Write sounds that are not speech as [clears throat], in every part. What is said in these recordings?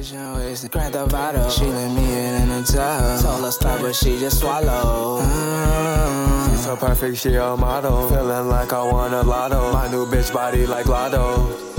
Vision wasted, Grand Theft Auto. She let me in in the tub. Told her stop, but she just swallowed. Mm. She's so perfect, she a model. Feeling like I won a lotto. My new bitch body like Lotto.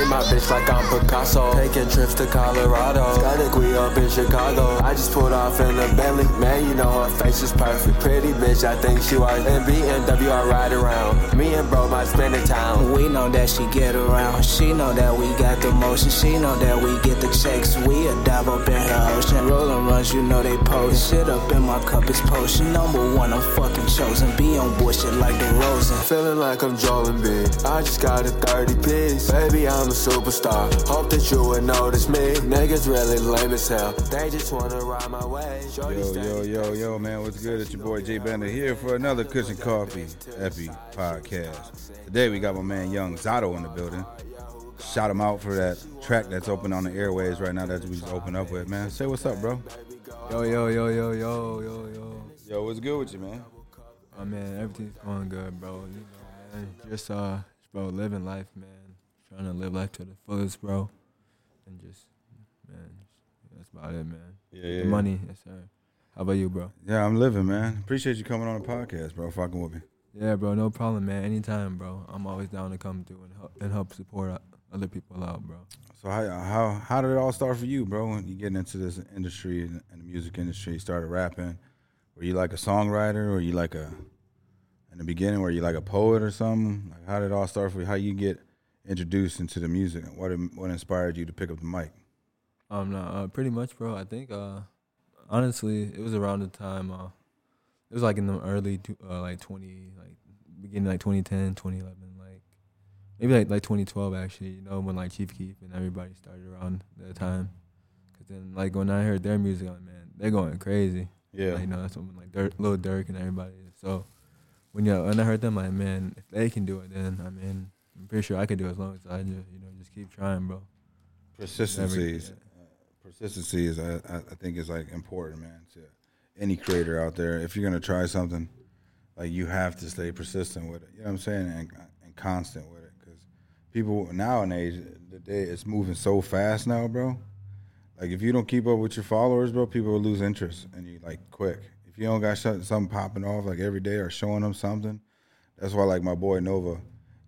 Paint my bitch like I'm Picasso. Taking trips to Colorado. Skydick, we up in Chicago. I just pulled off in a Bentley. Man, you know her face is perfect. Pretty bitch, I think she was. In BMW, I ride around. Me and bro might spend the town. We know that she get around. She know that we got the motion. She know that we get the checks. We a dive up in her ocean. Rolling runs, you know they post. Shit up in my cup is potion. Number one, I'm fucking chosen. Be on bullshit like the Rosen. Feeling like I'm Joel B. I just got a 30 piece. Baby, I'm a superstar. Hope that you would notice me. Niggas really lame as hell. They just wanna ride my way. Shorty Yo, yo, yo, yo, man, what's good? It's your boy Jay Bender here for another Kush and Coffee Epi podcast. Today we got my man Young Zato in the building. Shout him out for that track that's open on the airways right now that we just opened up with, man. Say what's up, bro. Yo, yo, yo, yo, yo, yo, yo. Yo, what's good with you, man? Oh man, everything's going good, bro. You know, man. Just uh, bro, living life, man. Trying to live life to the fullest, bro. And just, man, that's about it, man. Yeah, The money, yes sir. How about you, bro? Yeah, I'm living, man. Appreciate you coming on the podcast, bro. Fucking with me. Yeah, bro, no problem, man. Anytime, bro. I'm always down to come through and help and help support other people out, bro. So how how how did it all start for you, bro? When you getting into this industry and the music industry, you started rapping. Were you like a songwriter, or you like a in the beginning, were you like a poet or something? Like how did it all start for you? How you get introduced into the music? and What what inspired you to pick up the mic? Um, no, uh, pretty much, bro. I think, uh, honestly, it was around the time, uh, it was like in the early, uh, like 20, like beginning like 2010, 2011, like maybe like like 2012 actually. You know when like Chief Keef and everybody started around that time. Cause then like when I heard their music, I'm like, man, they're going crazy. Yeah, Like, you know, that's when like Durk, Lil Durk and everybody. So when you when I heard them, like, man, if they can do it, then I mean, I'm pretty sure I can do it as long as I just you know just keep trying, bro. persistency. Is Persistency is I, I think is like important, man. To any creator out there, if you're gonna try something, like you have to stay persistent with it. You know what I'm saying, and and constant with it, because people nowadays the day it's moving so fast now, bro. Like if you don't keep up with your followers, bro, people will lose interest and you like quick. If you don't got something popping off like every day or showing them something, that's why like my boy Nova,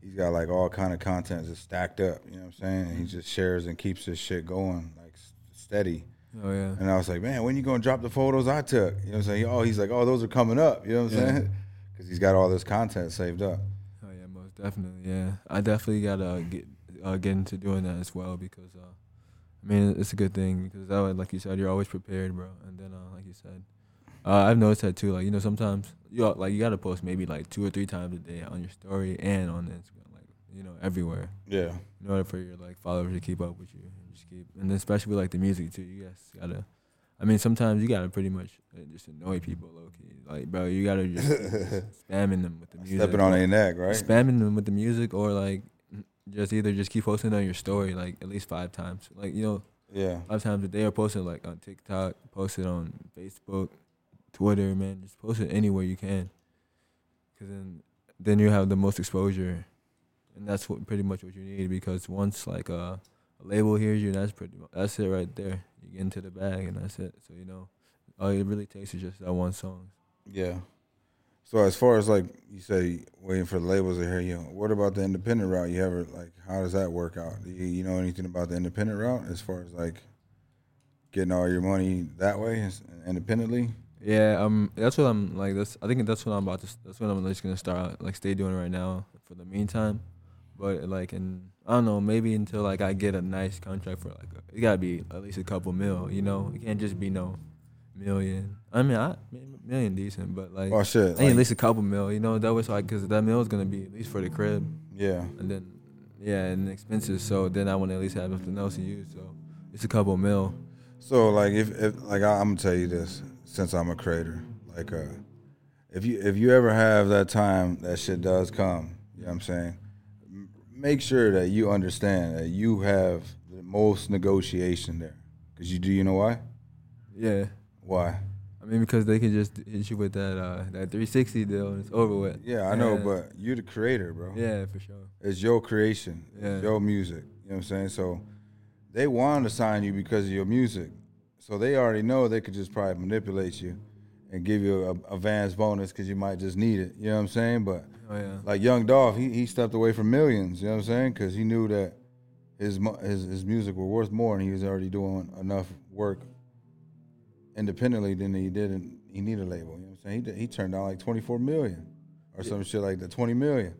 he's got like all kind of content just stacked up. You know what I'm saying? And he just shares and keeps his shit going like steady. Oh yeah. And I was like, man, when you gonna drop the photos I took? You know what I'm saying? Oh, he's like, oh, those are coming up. You know what I'm Yeah. saying? [laughs] Because he's got all this content saved up. Oh yeah, most definitely. Yeah, I definitely gotta get uh, get into doing that as well because uh, I mean it's a good thing because that way, like you said, you're always prepared, bro. And then uh, like you said, uh, I've noticed that too. Like you know, sometimes you like you gotta post maybe like two or three times a day on your story and on Instagram, like you know everywhere Yeah. in order for your like followers to keep up with you. And just keep, and especially with like the music too. You guys gotta. I mean, sometimes you gotta pretty much uh, just annoy people, low key. Like, bro, you gotta just keep [laughs] spamming them with the music. Stepping on their neck, right? Spamming them with the music, or like just either just keep posting on your story like at least five times. Like you know, Yeah. five times a day, or post it like on TikTok, post it on Facebook, Twitter, man. Just post it anywhere you can, because then then you have the most exposure, and that's what pretty much what you need. Because once like a, a label hears you, that's pretty much that's it right there. You get into the bag, and that's it. So you know, all it really takes is just that one song. Yeah. So as far as like you say, waiting for the labels to hear you, what about the independent route? You ever like how does that work out? Do you, you know anything about the independent route as far as like getting all your money that way independently? Yeah, um, that's what I'm like. That's I think that's what I'm about to. That's what I'm just gonna start like stay doing right now for the meantime. But like, and I don't know, maybe until like I get a nice contract for like a, it gotta be at least a couple mil. You know, it can't just be no million. I mean, I million decent, but like Oh shit! I need like- at least a couple mil. You know, that was like because that mil is gonna be at least for the crib, yeah. and then yeah, and expenses. So then I want to at least have something else to use. So it's a couple mil. So like if, if like I, I'm gonna tell you this since I'm a creator, like uh, if you if you ever have that time that shit does come, you know what I'm saying, make sure that you understand that you have the most negotiation there, cause you do you know why? Yeah. Why? I mean, because they can just hit you with that uh, that 360 deal and it's over with. Yeah, I know, Yeah. but you're the creator, bro. Yeah, for sure. It's your creation. Yeah. It's your music. You know what I'm saying? So they want to sign you because of your music. So they already know they could just probably manipulate you and give you a advance bonus because you might just need it. You know what I'm saying? But Oh yeah. like Young Dolph, he, he stepped away from millions. You know what I'm saying? Because he knew that his his his music were worth more, and he was already doing enough work independently than he did. And he needed a label. You know what I'm saying? He he turned down like 24 million or some shit like that. 20 million.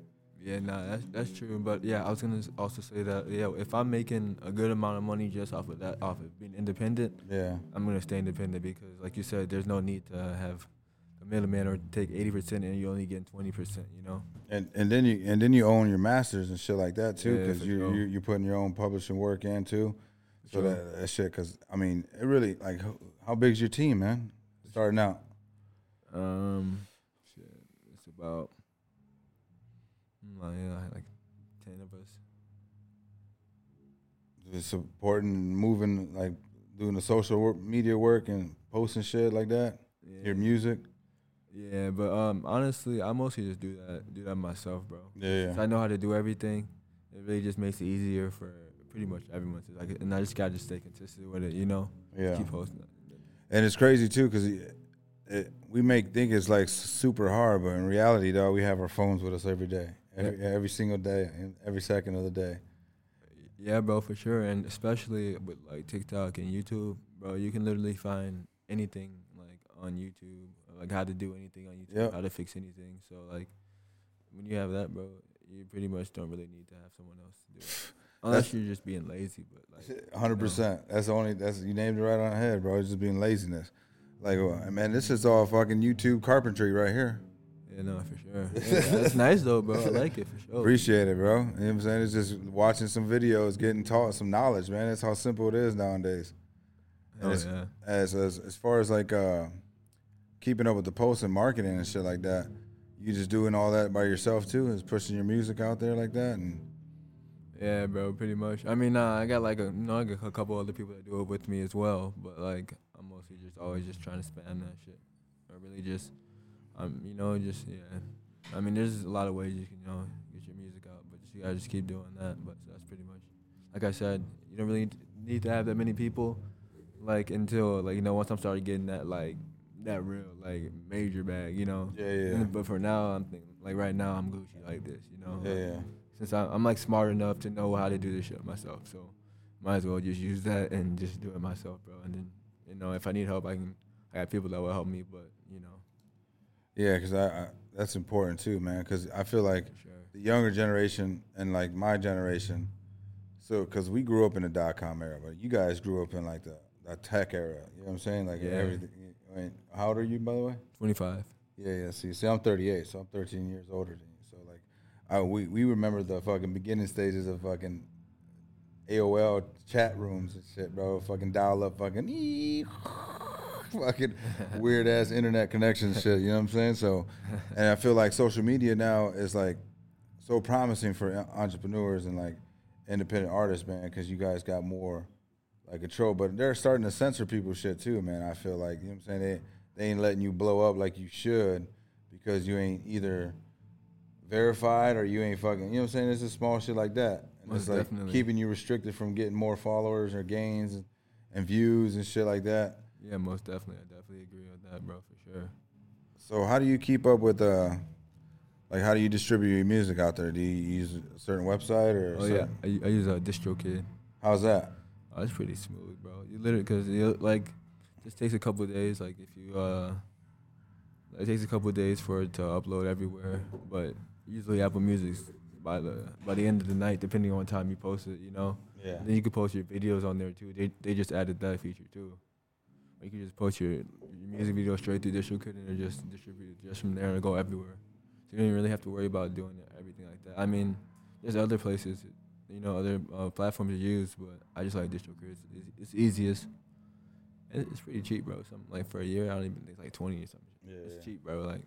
Yeah, nah, that's that's true. But yeah, I was gonna also say that yeah, if I'm making a good amount of money just off of that, off of being independent, Yeah. I'm gonna stay independent because, like you said, there's no need to have a middleman or take 80% and you're only getting 20%. You know? And and then you and then you own your masters and shit like that too, because for you sure. you you're putting your own publishing work in too. So sure. that, that shit, because I mean, it really like how, how big's your team, man? Starting out, Um, shit, it's about mm, like, yeah, like 10 of us. just supporting, and moving, like doing the social work, media work and posting shit like that. Yeah. Your music, Yeah, but um, honestly, I mostly just do that, do that myself, bro. yeah, Since I know how to do everything, it really just makes it easier for pretty much everyone. To, like, and I just gotta just stay consistent with it, you know. yeah. Keep posting. it. And it's crazy too, because it, we make think it's like super hard, but in reality, though, we have our phones with us every day, every, every single day, and every second of the day. Yeah, bro, for sure, and especially with like TikTok and YouTube, bro, you can literally find anything like on YouTube, like how to do anything on YouTube, Yep. how to fix anything. So like, when you have that, bro, you pretty much don't really need to have someone else to do it, [sighs] unless you're just being lazy. But like, Hundred percent. That's the only. That's you named it right on the head, bro. It's just being laziness. Like, uh, man, this is all fucking YouTube carpentry right here. Yeah, no, for sure. [laughs] Yeah, that's nice though, bro. I like it for sure. Appreciate it, bro. You know what I'm saying? It's just watching some videos, getting taught some knowledge, man. That's how simple it is nowadays. And Oh it's- yeah. As as as far as like uh, keeping up with the posts and marketing and shit like that, you just doing all that by yourself too, is pushing your music out there like that, and Yeah, bro, pretty much. I mean, nah, I got like a, you know, I got a couple other people that do it with me as well, but like, I'm mostly just always just trying to spam that shit. Or really just, um, you know, just yeah. I mean, there's a lot of ways you can, you know, get your music out, but just, you gotta just keep doing that. But that's pretty much, like I said, you don't really need to have that many people, like until like you know once I'm started getting that like that real like major bag, you know. yeah, yeah, And- But for now, I'm thinking like right now I'm Gucci like this, you know. yeah, yeah. Since I, I'm like smart enough to know how to do this shit myself, so might as well just use that and just do it myself, bro. And then you know if I need help, I can. I got people that will help me, but you know, Yeah, because I, I that's important too, man. Because I feel like sure. the younger generation and like my generation. So, because we grew up in the dot com era, but you guys grew up in like the, the tech era. You know what I'm saying? Like Yeah. everything. I mean, how old are you, by the way? 25. Yeah, yeah. See, see, I'm 38, so I'm 13 years older than you. So, like, I, we we remember the fucking beginning stages of fucking AOL chat rooms and shit, bro. Fucking dial up, fucking [laughs] fucking weird ass internet connection shit. You know what I'm saying? So, and I feel like social media now is like so promising for entrepreneurs and like independent artists, man, because you guys got more like control. But they're starting to censor people's shit too, man. I feel like you know what I'm saying. They they ain't letting you blow up like you should because you ain't either verified or you ain't fucking. You know what I'm saying? It's just small shit like that. And Most it's like definitely. keeping you restricted from getting more followers or gains and views and shit like that. Yeah, most definitely. I definitely agree with that, bro, for sure. So how do you keep up with uh like how do you distribute your music out there? Do you use a certain website or Oh yeah, I, I, use a DistroKid. How's that? Oh, it's pretty smooth, bro. You literally because it like just takes a couple of days. Like if you uh, it takes a couple of days for it to upload everywhere. But usually Apple Music's by the by the end of the night, depending on what time you post it, you know. Yeah. Then you can post your videos on there too. They they just added that feature too. Or you can just post your, your music video straight through DistroKid and they're just distributed just from there and go everywhere. So you don't really have to worry about doing everything like that. I mean, there's other places, you know, other uh, platforms to use, but I just like DistroKid. It's, it's, it's easiest. And it's pretty cheap, bro. Something like for a year, I don't even think it's like twenty or something. Yeah, It's yeah. cheap, bro. Like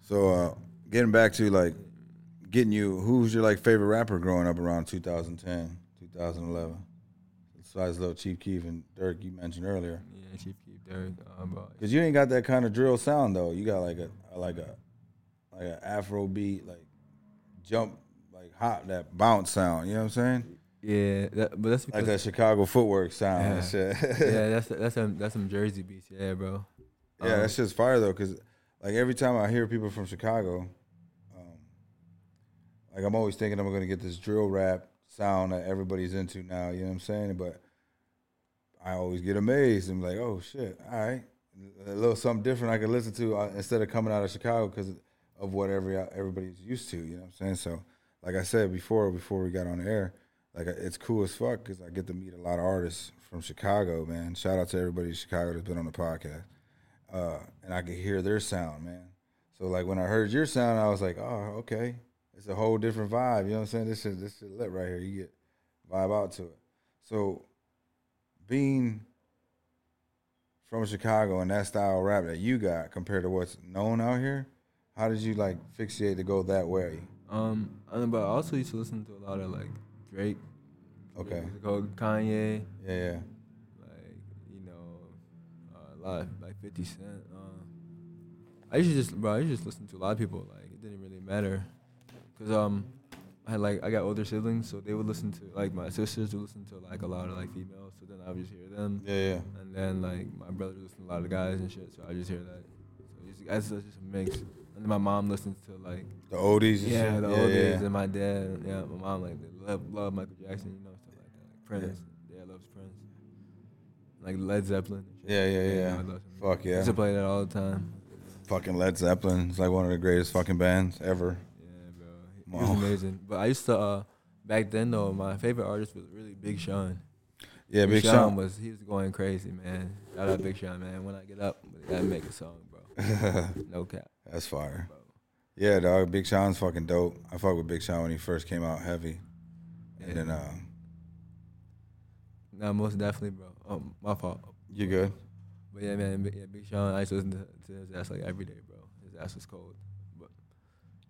So uh getting back to like getting you who's your like favorite rapper growing up around 2010, 2011? Besides little Chief Keef and Durk you mentioned earlier. yeah, Chief Keef, Derek, uh, Cause you ain't got that kind of drill sound though. You got like a like a like a Afro beat, like jump, like hop that bounce sound. You know what I'm saying? Yeah, that, but that's like that Chicago footwork sound shit. [laughs] yeah, that's that's some that's some Jersey beats. Yeah, bro. Yeah, Um, that's just fire though, cause like every time I hear people from Chicago, um, like I'm always thinking I'm gonna get this drill rap sound that everybody's into now. You know what I'm saying? But I always get amazed. I'm like, oh shit, all right, a little something different I could listen to uh, instead of coming out of Chicago because of what every everybody's used to. You know what I'm saying? So, like I said before, before we got on the air, like it's cool as fuck because I get to meet a lot of artists from Chicago. Man, shout out to everybody in Chicago that's been on the podcast uh, and I could hear their sound, man. So like when I heard your sound, I was like, oh, okay, it's a whole different vibe. You know what I'm saying? This is this is lit right here. You get vibe out to it. So being from Chicago and that style of rap that you got compared to what's known out here, how did you like fixate to go that way? Um, and, but I also used to listen to a lot of like Drake. Okay. Kanye, Yeah, yeah. like you know, uh, a lot like Fifty Cent. Uh, I used to just, bro, I used to just listen to a lot of people. Like it didn't really matter, cause um, I had like I got older siblings, so they would listen to like my sisters would listen to like a lot of like females. So then I would just hear them, Yeah, yeah. and then like my brother would listen to a lot of guys and shit. So I just hear that. So it's, it's just a mix. And then my mom listens to like The oldies yeah, the yeah, old days, yeah. and my dad, yeah, my mom like they love, love Michael Jackson, you know, stuff like that. Like Prince, dad loves Prince, like Led Zeppelin. Yeah, yeah, yeah. Love. Fuck yeah. I Used to play that all the time. Fucking Led Zeppelin. It's like one of the greatest fucking bands ever. Yeah, bro, he, was amazing. But I used to uh, back then though, my favorite artist was really Big Sean. Yeah, Big Sean Sean. was he was going crazy, man. Shout out Big Sean, man. When I get up, I gotta make a song, bro. [laughs] No cap, That's fire. bro. Yeah, dog. Big Sean's fucking dope. I fuck with Big Sean when he first came out heavy, and then uh, Nah, most definitely, bro. Um, my fault. you good. But yeah, man, Big- yeah, Big Sean. I used to listen to, to his ass like every day, bro. His ass was cold, but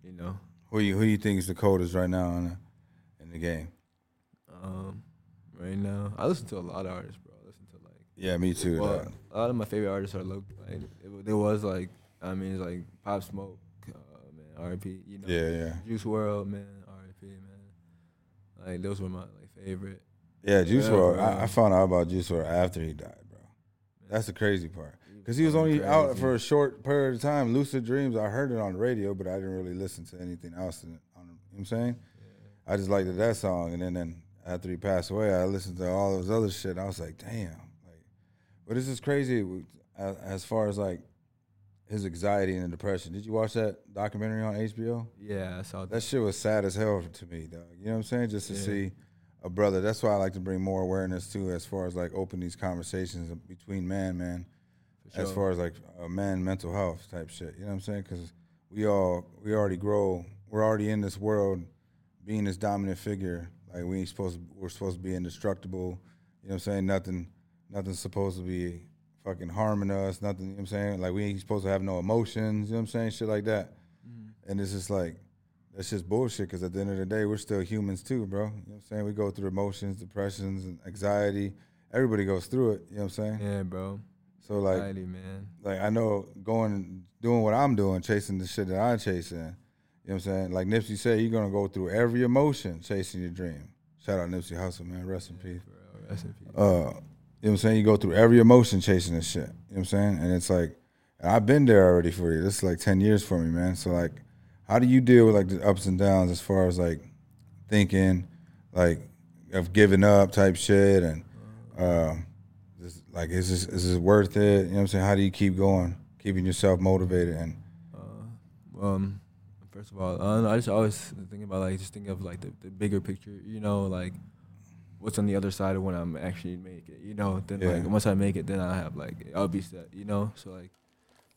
you know, Who you who you think is the coldest right now in the, in the game? um, right now I listen to a lot of artists, bro. I listen to like, Yeah, me too. well, a lot of my favorite artists are low. Like, it, there was like, I mean, it's like Pop Smoke, uh, man, R.I.P. You know, Yeah, yeah, Juice WRLD, man, R.I.P. Man, like those were my like favorite. yeah. Juice Yeah, bro. I, I found out about Juice WRLD after he died, bro. That's the crazy part. Cause he was only out for a short period of time. Lucid Dreams, I heard it on the radio, but I didn't really listen to anything else. In it, on, you know what I'm saying? I just liked that song, and then, then after he passed away, I listened to all those other shit. I was like, damn, like, but this is crazy as, as far as like his anxiety and depression. Did you watch that documentary on HBO? Yeah, I saw that. That shit was sad as hell to me, dog. You know what I'm saying? Just to Yeah. see a brother. That's why I like to bring more awareness too, as far as like open these conversations between man, man For as far as like a man mental health type shit. You know what I'm saying? Because we all we already grow. We're already in this world, being this dominant figure. Like we ain't supposed to, we're supposed to be indestructible. You know what I'm saying? Nothing nothing's supposed to be fucking harming us. Nothing. You know what I'm saying? Like we ain't supposed to have no emotions. You know what I'm saying? Shit like that. Mm-hmm. And it's just like that's just bullshit. Because at the end of the day, we're still humans too, bro. You know what I'm saying? We go through emotions, depressions, and anxiety. Everybody goes through it. You know what I'm saying? Yeah, bro. So like man. like I know going doing what I'm doing, chasing the shit that I'm chasing. You know what I'm saying? Like Nipsey said, you're gonna go through every emotion chasing your dream. Shout out Nipsey Hussle, man. Rest in peace. Real. Rest in peace. Uh, you know what I'm saying? You go through every emotion chasing this shit. You know what I'm saying? And it's like, and I've been there already for you. This is like ten years for me, man. So like, how do you deal with like the ups and downs as far as like thinking, like of giving up type shit and um, just, like is this is this worth it? You know what I'm saying? How do you keep going, keeping yourself motivated and Uh, um, first of all, I, know, I just always think about like just think of like the, the bigger picture. You know, like what's on the other side of when I'm actually make it. You know, then like once I make it, then I have like I'll be set. You know, so like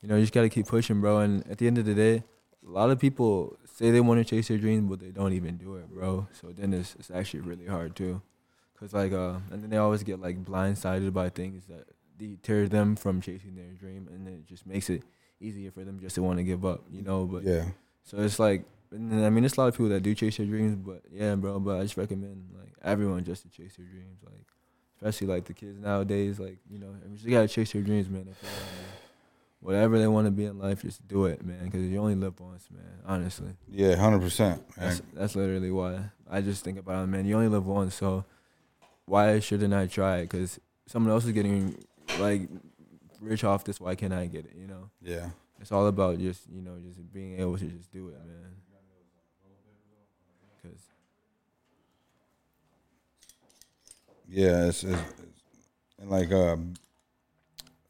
you know you just gotta keep pushing, bro. And at the end of the day, a lot of people say they want to chase their dreams, but they don't even do it, bro. So then it's it's actually really hard too, cause like uh, and then they always get like blindsided by things that deter them from chasing their dream, and it just makes it easier for them just to want to give up, you know. But yeah, so it's like, I mean, there's a lot of people that do chase their dreams, but yeah, bro. But I just recommend like everyone just to chase their dreams, like especially like the kids nowadays, like you know, you just gotta chase your dreams, man. If whatever they want to be in life, just do it, man. Because you only live once, man. Honestly, Yeah, hundred percent. that's that's literally why I just think about it, man. You only live once, so why shouldn't I try it? Because someone else is getting like rich off this. Why can't I get it? You know, Yeah. it's all about just you know just being able to just do it, man. Because Yeah, it's, it's, it's and like um,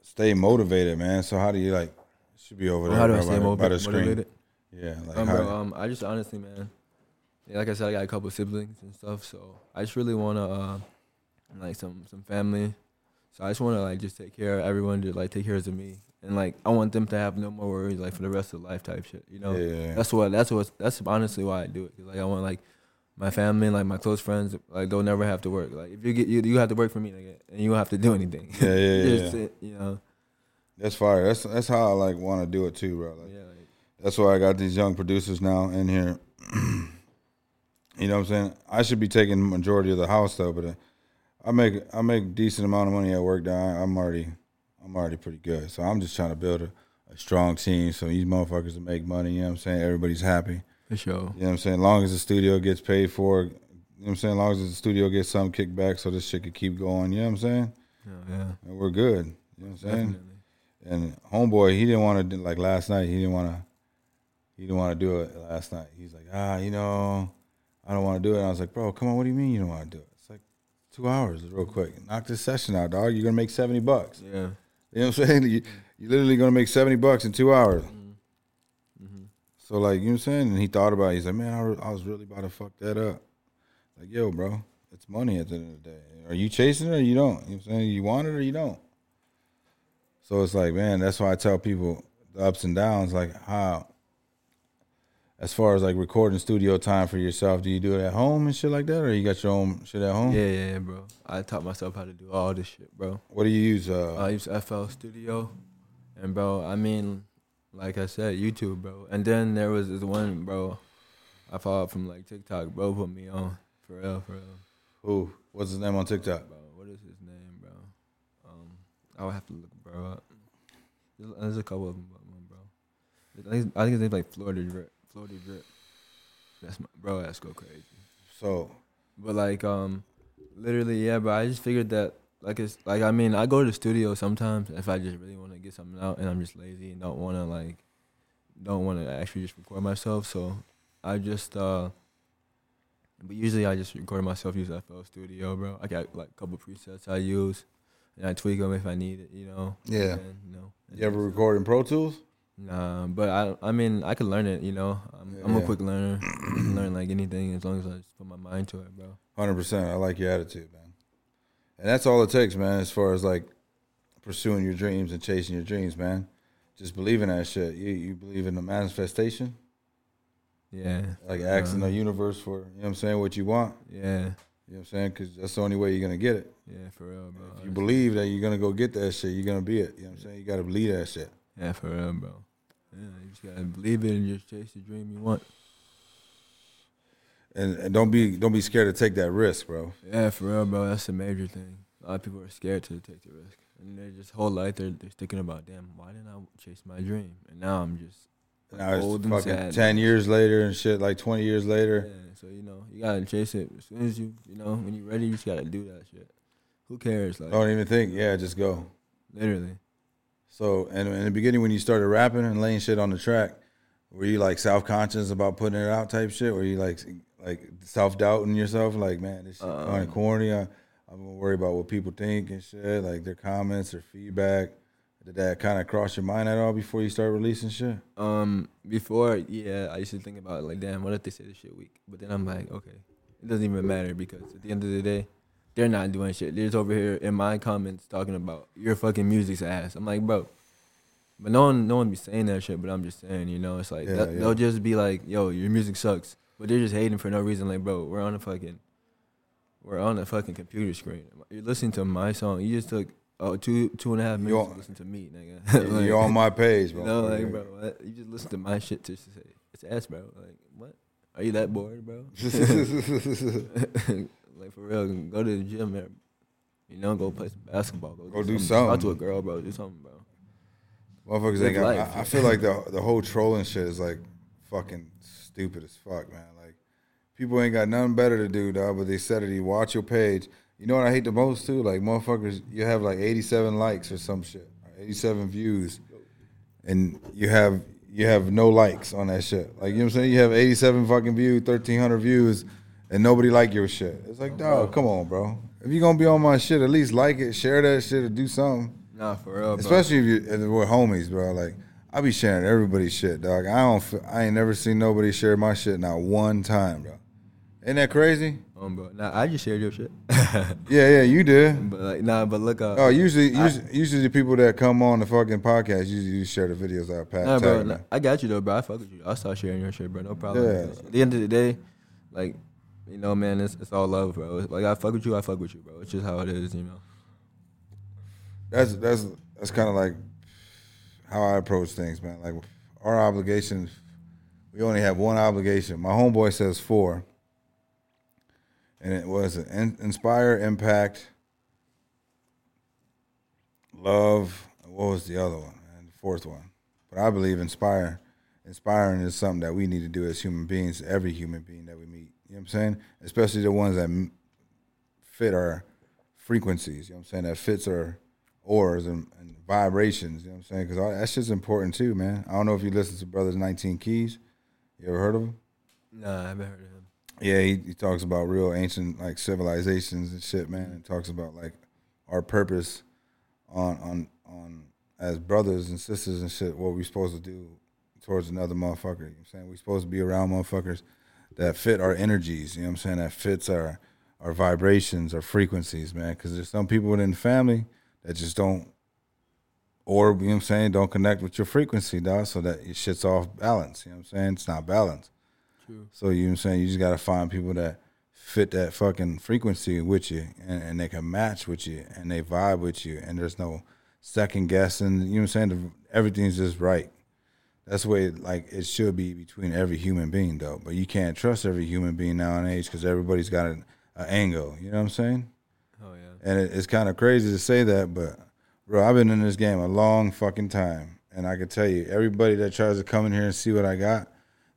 stay motivated, man. So how do you like? Should be over there how do I stay by, the screen. motivated? Yeah, like Um, bro, um, I just honestly, man, yeah, like I said, I got a couple siblings and stuff, so I just really wanna, uh, like some some family. So I just wanna like just take care of everyone, to like take care of me, and like I want them to have no more worries, like for the rest of life, type shit. You know, yeah, that's what that's what that's honestly why I do it. 'Cause, like I want like my family, like my close friends, like they'll never have to work. Like if you get you, you have to work for me, like, and you don't have to do anything. Yeah, yeah, [laughs] yeah, Just you know, That's fire. That's that's how I like want to do it too, bro. Like, yeah, like, That's why I got these young producers now in here. [clears throat] you know what I'm saying? I should be taking the majority of the house though, but uh, I make I make decent amount of money at work. Now I'm already I'm already pretty good. So I'm just trying to build a, a strong team so these motherfuckers will make money. You know what I'm saying? Everybody's happy. for sure. You know what I'm saying? As long as the studio gets paid for, you know what I'm saying? As long as the studio gets some kickback so this shit could keep going. You know what I'm saying? Yeah, yeah, And we're good. You know what I'm saying? definitely. And homeboy, he didn't want to like last night. He didn't want to. He didn't want to do it last night. He's like, ah, you know, I don't want to do it. And I was like, bro, come on. What do you mean you don't want to do it? Two hours, real quick. Knock this session out, dog. You're gonna make seventy bucks. Yeah. You know what I'm saying? [laughs] You, you're literally gonna make seventy bucks in two hours. Mm-hmm. So like, you know what I'm saying? And he thought about it. He's like, man, I, re- I was really about to fuck that up. Like, yo, bro, it's money at the end of the day. Are you chasing it or you don't? You know what I'm saying? You want it or you don't. So it's like, man, that's why I tell people the ups and downs, like how as far as like recording studio time for yourself, do you do it at home and shit like that? Or you got your own shit at home? Yeah, yeah, yeah, bro. I taught myself how to do all this shit, bro. What do you use? Uh, I use FL Studio, and bro, I mean, like I said, YouTube, bro. And then there was this one, bro. I followed from like TikTok, bro. Put me on for real, for real, who? What's his name on TikTok? bro. What is his name, bro? Um, I would have to look, bro. Up. There's, a couple of them, bro. I think, I think his name's like Florida Drip. Florida Drip. That's my bro. That's go crazy. So But like, um, literally, yeah. But I just figured that, like, it's like I mean, I go to the studio sometimes if I just really want to get something out, and I'm just lazy and don't want to like, don't want to actually just record myself. So I just, uh, but usually I just record myself use FL Studio, bro. I got like a couple presets I use, and I tweak them if I need it, you know. Yeah. And, you know. you ever record in Pro Tools? Nah, but I, I mean, I could learn it, you know. I'm, I'm a quick learner. I can learn like anything as long as I just put my mind to it, bro. Hundred percent. I like your attitude, man. And that's all it takes, man. As far as like pursuing your dreams and chasing your dreams, man. Just believe in that shit. You you believe in the manifestation, Yeah. like asking Uh, the universe for you know what I'm saying what you want. Yeah. You know what I'm saying? Because that's the only way you're gonna get it. Yeah, for real, bro. If you believe that you're gonna go get that shit, you're gonna be it. You know what I'm saying? You gotta believe that shit. Yeah, for real, bro. Yeah, you just gotta believe it and just chase the dream you want. And, and don't be don't be scared to take that risk, bro. Yeah, for real, bro. That's a major thing. A lot of people are scared to take the risk, and they're just whole life they're, they're thinking about, damn, why didn't I chase my dream? And now I'm just Now it's old and fucking sad. ten years later and shit, like twenty years later. Yeah, so you know you gotta chase it as soon as you you know when you're ready. You just gotta do that shit. Who cares? Like Don't even think. Yeah, just go. literally. So, and in the beginning, when you started rapping and laying shit on the track, were you like self conscious about putting it out type shit? Were you like like self doubting yourself? Like, man, this shit kind of Um, corny. I, I'm gonna worry about what people think and shit, like their comments or feedback. Did that kind of cross your mind at all before you start releasing shit? Um, before, yeah, I used to think about like, damn, what if they say this shit weak? But then I'm like, okay, it doesn't even matter because at the end of the day, they're not doing shit. They're just over here in my comments talking about your fucking music's ass. I'm like, bro, but no one, no one be saying that shit. But I'm just saying, you know, it's like Yeah, that- yeah. they'll just be like, yo, your music sucks, but they're just hating for no reason. Like, bro, we're on a fucking, we're on a fucking computer screen. You're listening to my song. You just took. Oh, two two and a half minutes to listen to me, nigga. [laughs] [laughs] Like- You're on my page, bro. you know, like, bro, what? you just listen to my shit to say it's ass, bro. Like, what? Are you that bored, bro? [laughs] like for real, go to the gym, man. You know, go play some basketball. Go do Talk something. to a girl, bro. Do something, bro. Motherfuckers ain't got. I, I feel like the the whole trolling shit is like fucking stupid as fuck, man. Like people ain't got nothing better to do, dog. But they said it. You watch your page. You know what I hate the most too? Like motherfuckers, you have like 87 likes or some shit, or 87 views, and you have you have no likes on that shit. Like you know what I'm saying? You have 87 fucking views, 1300 views, and nobody like your shit. It's like, dog, come on, bro. If you gonna be on my shit, at least like it, share that shit, or do something. Nah, for real, bro. Especially if you if we're homies, bro. Like I be sharing everybody's shit, dog. I don't. I ain't never seen nobody share my shit not one time, bro. Ain't that crazy? Um, bro. Nah, I just shared your shit. [laughs] Yeah, yeah, you did. but like, nah, but look up. Oh, usually, usually, usually the people that come on the fucking podcast usually you share the videos I pat Nah, bro, nah. I got you though, bro. I fuck with you. I'll start sharing your shit, bro. No problem. Yeah. At the end of the day, like, you know, man, it's, it's all love, bro. Like I fuck with you, I fuck with you, bro. It's just how it is, you know. That's that's that's kind of like how I approach things, man. Like our obligations, we only have one obligation. My homeboy says four, and it was in, inspire, impact, love. What was the other one? And the fourth one. But I believe inspire. Inspiring is something that we need to do as human beings. Every human being that we meet, you know what I'm saying. Especially the ones that fit our frequencies. You know what I'm saying. That fits our auras and, and vibrations. You know what I'm saying? Because that shit's important too, man. I don't know if you listen to Brothers 19 Keys. You ever heard of him? Nah, I haven't heard of him. Yeah, he, he talks about real ancient like civilizations and shit, man. And talks about like our purpose on on on as brothers and sisters and shit. What we supposed to do towards another motherfucker. You know what I'm saying? we're supposed to be around motherfuckers that fit our energies. You know what I'm saying? That fits our our vibrations, our frequencies, man. Because there's some people within the family that just don't, or you know what I'm saying, don't connect with your frequency, dog. So that your shit's off balance. You know what I'm saying? It's not balanced. True. So you know what I'm saying? You just gotta find people that fit that fucking frequency with you and, and they can match with you and they vibe with you and there's no second guessing. You know what I'm saying? The- Everything's just right. That's the way like it should be between every human being though. But you can't trust every human being nowadays because everybody's got an, an angle. You know what I'm saying? Oh yeah. And it, it's kind of crazy to say that, but bro, I've been in this game a long fucking time, and I can tell you, everybody that tries to come in here and see what I got,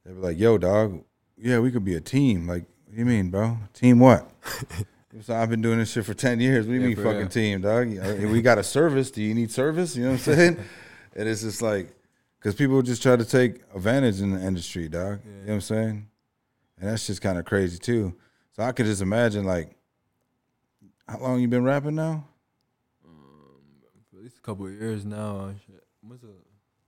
they be like, "Yo, dog, yeah, we could be a team." Like, what do you mean, bro? Team what? [laughs] so I've been doing this shit for ten years. What do you Yeah, mean, fucking real. team, dog? Uh, We got a service. Do you need service? You know what I'm saying? [laughs] and it's just like, because people just try to take advantage in the industry, dog. You know what I'm saying? And that's just kind of crazy too. So I could just imagine like how long you been rapping now? For at least a couple of years now. What's a,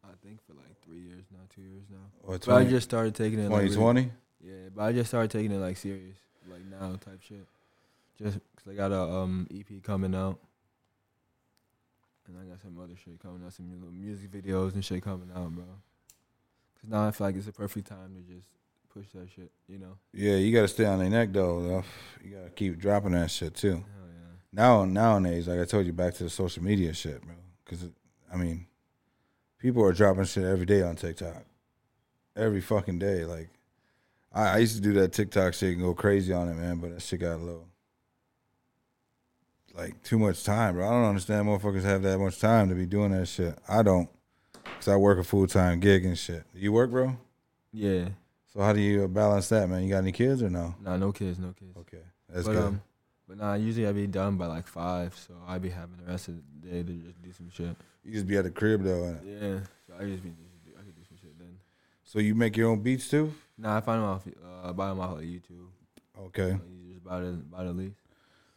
I think for like three years now, two years now. Or 20, But I just started taking it. Like, really- 2020? Yeah, but I just started taking it like serious, like now type shit. Just because I got a um EP coming out, and I got some other shit coming out, some little music videos and shit coming out, bro. Cause now I feel like it's the perfect time to just push that shit, you know. Yeah, you got to stay on their neck though. though. You got to keep dropping that shit too. Hell yeah. Now nowadays, like I told you, back to the social media shit, bro. Because I mean, people are dropping shit every day on TikTok, every fucking day. Like I, I used to do that TikTok shit and go crazy on it, man. But that shit got a little like too much time, bro. I don't understand motherfuckers have that much time to be doing that shit. I don't, cause I work a full time gig and shit. You work, bro? Yeah. So how do you balance that, man? You got any kids or no? Nah, no kids, no kids. Okay, that's but good. um, but nah, usually I be done by like five, so I be having the rest of the day to just do some shit. you just be at the crib though. Yeah. So I just be I could do some shit then. So you make your own beats too? Nah, I find them off. Uh, buy them off like YouTube. Okay, you just buy the buy the lease.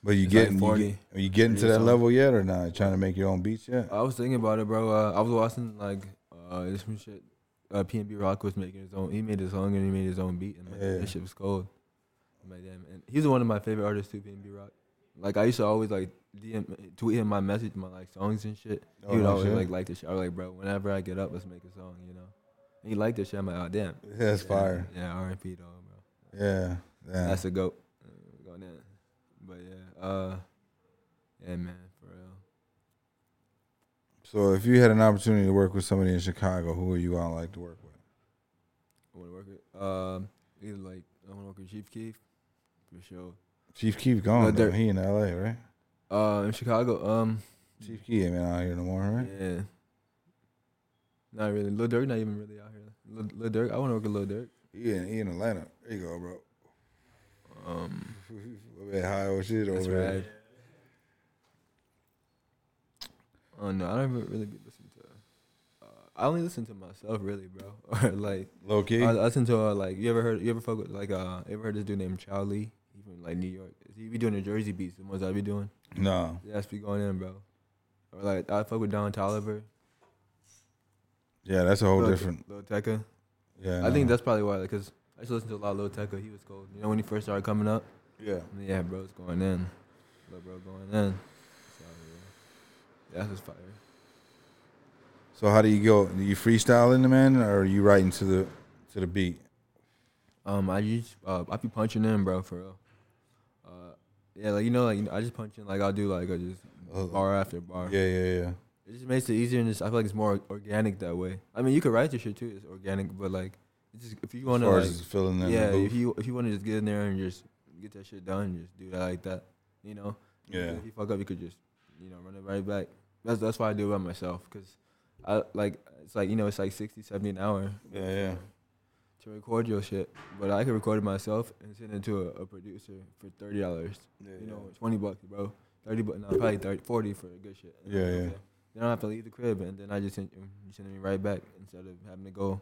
But you It's like getting 40, you are you getting to that songs. level yet or not? Trying to make your own beats yet? I was thinking about it, bro. Uh, I was watching like uh, this some shit. Uh, PNB Rock was making his own. He made his song and he made his own beat, and like, Yeah. that shit was cold. I'm like, damn, and he's one of my favorite artists too. PNB Rock. Like I used to always like DM, tweet him my message, my like songs and shit. Oh, he would no always shit? like like this shit. I was like, bro, whenever I get up, let's make a song, you know. And he liked this shit. I'm like, oh damn. [laughs] That's Yeah, fire. Yeah, R&B though, bro. Yeah, yeah. That's a goat. Uh, Going in. But yeah, uh, yeah, man, for real. so if you had an opportunity to work with somebody in Chicago, who would you all like to work with? I want to work with. Um, either like I want to work with Chief Keef, for sure. Chief Keef gone. But though. He in L.A. right? Uh, in Chicago, um, Chief Keef ain't out here no more, right? yeah. Not really. Lil Durk not even really out here. Lil, Lil Durk, I want to work with Lil Durk. In, he in Atlanta. There you go, bro. Um, [laughs] High old shit over that's there. Oh no, I don't even really be listening to. Uh, I only listen to myself, really, bro. [laughs] or like, Low key. I, I listen to uh, like you ever heard you ever fuck with like uh you ever heard this dude named Chow Lee? He from like New York. He be doing the Jersey beats, the ones I be doing. no. Yeah, I be going in, bro. Or like I fuck with Don Toliver. Yeah, that's a whole Lil- different. Lil Tecca. Yeah, I think that's probably why, because I used to listen to a lot of Lil Tecca. He was cold. You know when he first started coming up. Yeah. Yeah, bro, it's going in. Lil bro going in. So yeah, that's just fire. So how do you go? Do you freestyling the man, or are you writing to the to the beat? Um, I just uh, I be punching in, bro, for real. Uh, yeah, like you know, like you know, I just punch in, like I'll do like I just Uh, bar after bar. Yeah, yeah, yeah. It just makes it easier, and just I feel like it's more organic that way. I mean, you could write your shit too, it's organic, but like, it's just if you want to, far like, yeah, if you if you want to just get in there and just get that shit done, just do that like that, you know. Yeah. If you fuck up, you could just you know run it right back. That's that's why I do it by myself, cause I like it's like you know it's like 60, 70 an hour Yeah, yeah. to record your shit, but I can record it myself and send it to a, a producer for thirty dollars. Yeah, You know, twenty bucks, bro. Thirty, but no, probably 30, 40 for a good shit. Yeah, yeah. You don't have to leave the crib, and then I just send you send me right back instead of having to go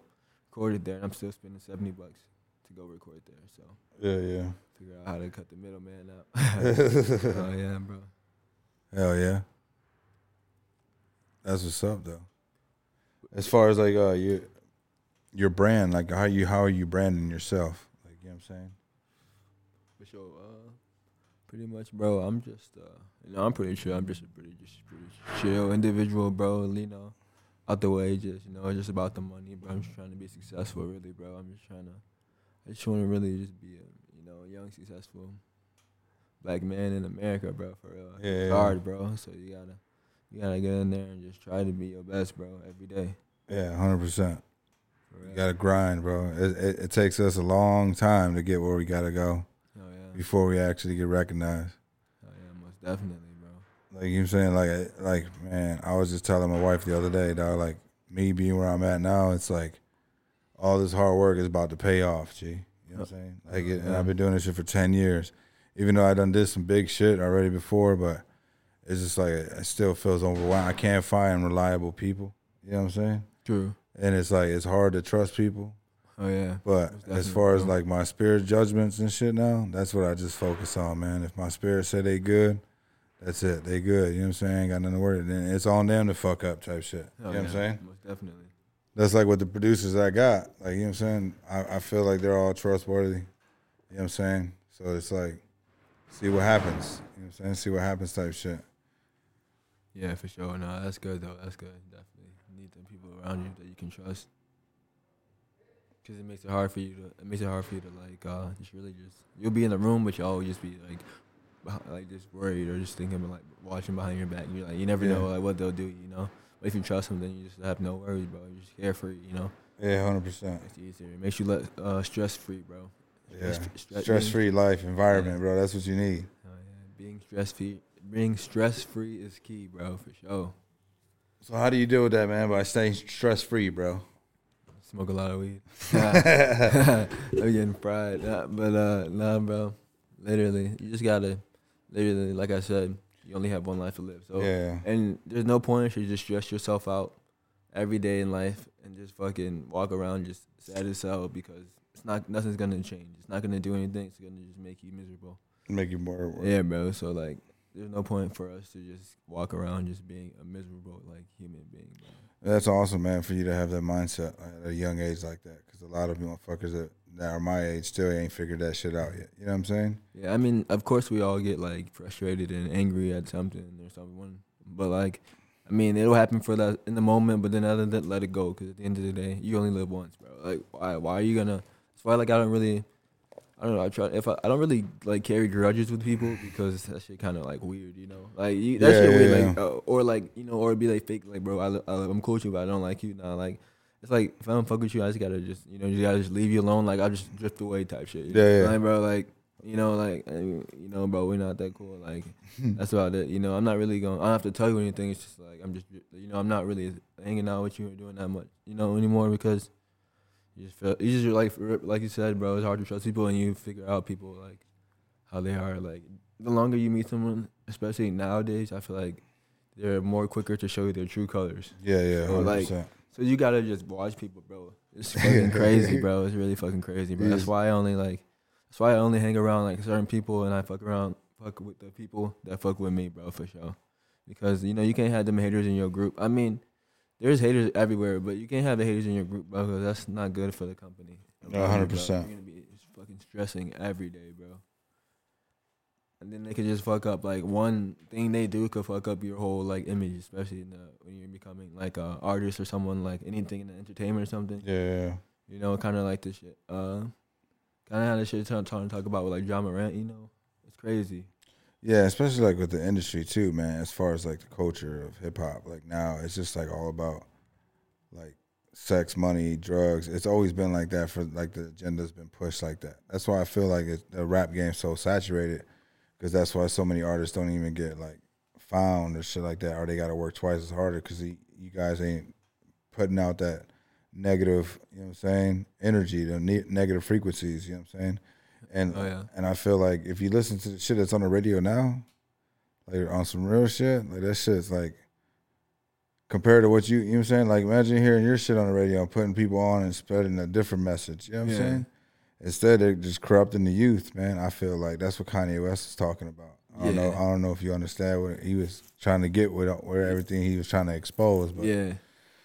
record it there, and I'm still spending seventy bucks to go record there. So Yeah, yeah. Figure out how to cut the middleman out. oh [laughs] yeah, bro. Hell yeah. That's what's up though. As far as like uh your your brand, like how you how are you branding yourself? Like you know what I'm saying? For sure. Uh, pretty much, bro. I'm just, uh, you know, I'm pretty sure I'm just a pretty, just pretty chill individual, bro. You know, out the way, just you know, it's just about the money, bro. I'm just trying to be successful, really, bro. I'm just trying to, I just want to really just be a, know, young, successful black man in America, bro. For real, Yeah, it's hard, bro. So you gotta, you gotta get in there and just try to be your best, bro, every day. Yeah, hundred percent. You gotta grind, bro. It, it, it takes us a long time to get where we gotta go Oh yeah. before we actually get recognized. Oh yeah, most definitely, bro. Like you know what I'm saying, like like man, I was just telling my wife the other day, dog. Like me being where I'm at now, it's like all this hard work is about to pay off, G. You know what I'm saying? Like, it, and I've been doing this shit for ten years. Even though I done did some big shit already before, but it's just like it still feels overwhelming. I can't find reliable people. You know what I'm saying? True. And it's like it's hard to trust people. Oh yeah. But as far as like my spirit judgments and shit now, that's what I just focus on, man. If my spirit say they good, that's it. They good. You know what I'm saying? Ain't got nothing to worry. Then it's on them to fuck up type shit. Oh, you know what I'm saying? Most definitely. That's like with the producers I got. Like, you know what I'm saying? I, I feel like they're all trustworthy. You know what I'm saying? So it's like, see what happens. You know what I'm saying? See what happens type shit. Yeah, for sure. No, that's good though. That's good. Definitely you need the people around you that you can trust. Cause it makes it hard for you to. It makes it hard for you to like uh just really just you'll be in the room, but you'll just be like, like just worried or just thinking like watching behind your back. You're like you never Yeah. know like what they'll do. You know. But if you trust them, then you just have no worries, bro. You're just carefree. You know. Yeah, 100%. It's easier. It makes you let uh stress free, bro. Yeah. Stress- stress- Stress free life, environment, Yeah. bro. That's what you need. Oh yeah, being stress free, being stress free is key, bro, for sure. So, how do you deal with that, man? By staying stress free, bro? Smoke a lot of weed. [laughs] [laughs] I'm getting fried, nah, but uh, nah, bro. Literally, you just gotta, literally, like I said, you only have one life to live. So, Yeah. and there's no point to just stress yourself out every day in life and just fucking walk around just sad as hell because it's not nothing's gonna change. It's not gonna do anything. It's gonna just make you miserable. Make you more. Yeah, bro. So like, there's no point for us to just walk around just being a miserable like human being. Bro. That's awesome, man, for you to have that mindset at a young age like that. Because a lot of motherfuckers that, that are my age still ain't figured that shit out yet. You know what I'm saying? Yeah, I mean, of course we all get like frustrated and angry at something or someone, but like, I mean, it'll happen for that in the moment, but then other than that, let it go. Because at the end of the day, you only live once, bro. Like, why? Why are you gonna? That's why, like, I don't really. I don't know. I try if I, I don't really like carry grudges with people because that shit kind of like weird, you know. Like you, that Yeah, shit yeah, weird, yeah. like uh, or like you know, or be like fake, like bro, I, I, I'm cool with you, but I don't like you. Nah, like it's like if I don't fuck with you, I just gotta just you know, you gotta just leave you alone. Like I'll just drift away type shit. you Yeah, know? yeah. Like bro, like You know, like you know, bro, we're not that cool. Like [laughs] that's about it. You know, I'm not really going. I don't have to tell you anything. It's just like I'm just, you know, I'm not really hanging out with you or doing that much, you know, anymore because you just feel you just like like you said, bro. It's hard to trust people and you figure out people like how they are. Like the longer you meet someone, especially nowadays, I feel like they're more quicker to show you their true colors. Yeah, yeah, So, hundred like, percent. So you gotta just watch people, bro. It's [laughs] fucking crazy, bro. It's really fucking crazy, bro. That's why I only like. That's why I only hang around like certain people, and I fuck around, fuck with the people that fuck with me, bro, for sure. Because you know you can't have them haters in your group. I mean, there's haters everywhere, but you can't have the haters in your group, bro. Because that's not good for the company. You, bro. 100%. You're gonna be fucking stressing every day, bro. And then they could just fuck up like one thing they do could fuck up your whole like image, especially in the, when you're becoming like a artist or someone like anything in the entertainment or something. Yeah, yeah. You know, kind of like this shit. Uh, kind of how this shit trying to talk about with like Ja Morant. You know, it's crazy. Yeah, especially like with the industry too, man. As far as like the culture of hip hop, like now it's just like all about like sex, money, drugs. It's always been like that for like the agenda's been pushed like that. That's why I feel like it, the rap game's so saturated because that's why so many artists don't even get like found or shit like that, or they got to work twice as harder because you guys ain't putting out that negative, you know what I'm saying, energy, the ne- negative frequencies, you know what I'm saying. And Oh, yeah. and I feel like if you listen to the shit that's on the radio now, like on some real shit, like that shit's like compared to what you you know what I'm saying? Like imagine hearing your shit on the radio and putting people on and spreading a different message. You know what I'm Yeah. saying? Instead they're just corrupting the youth, man. I feel like that's what Kanye West is talking about. I don't know I don't know if you understand what he was trying to get with where everything he was trying to expose, but Yeah.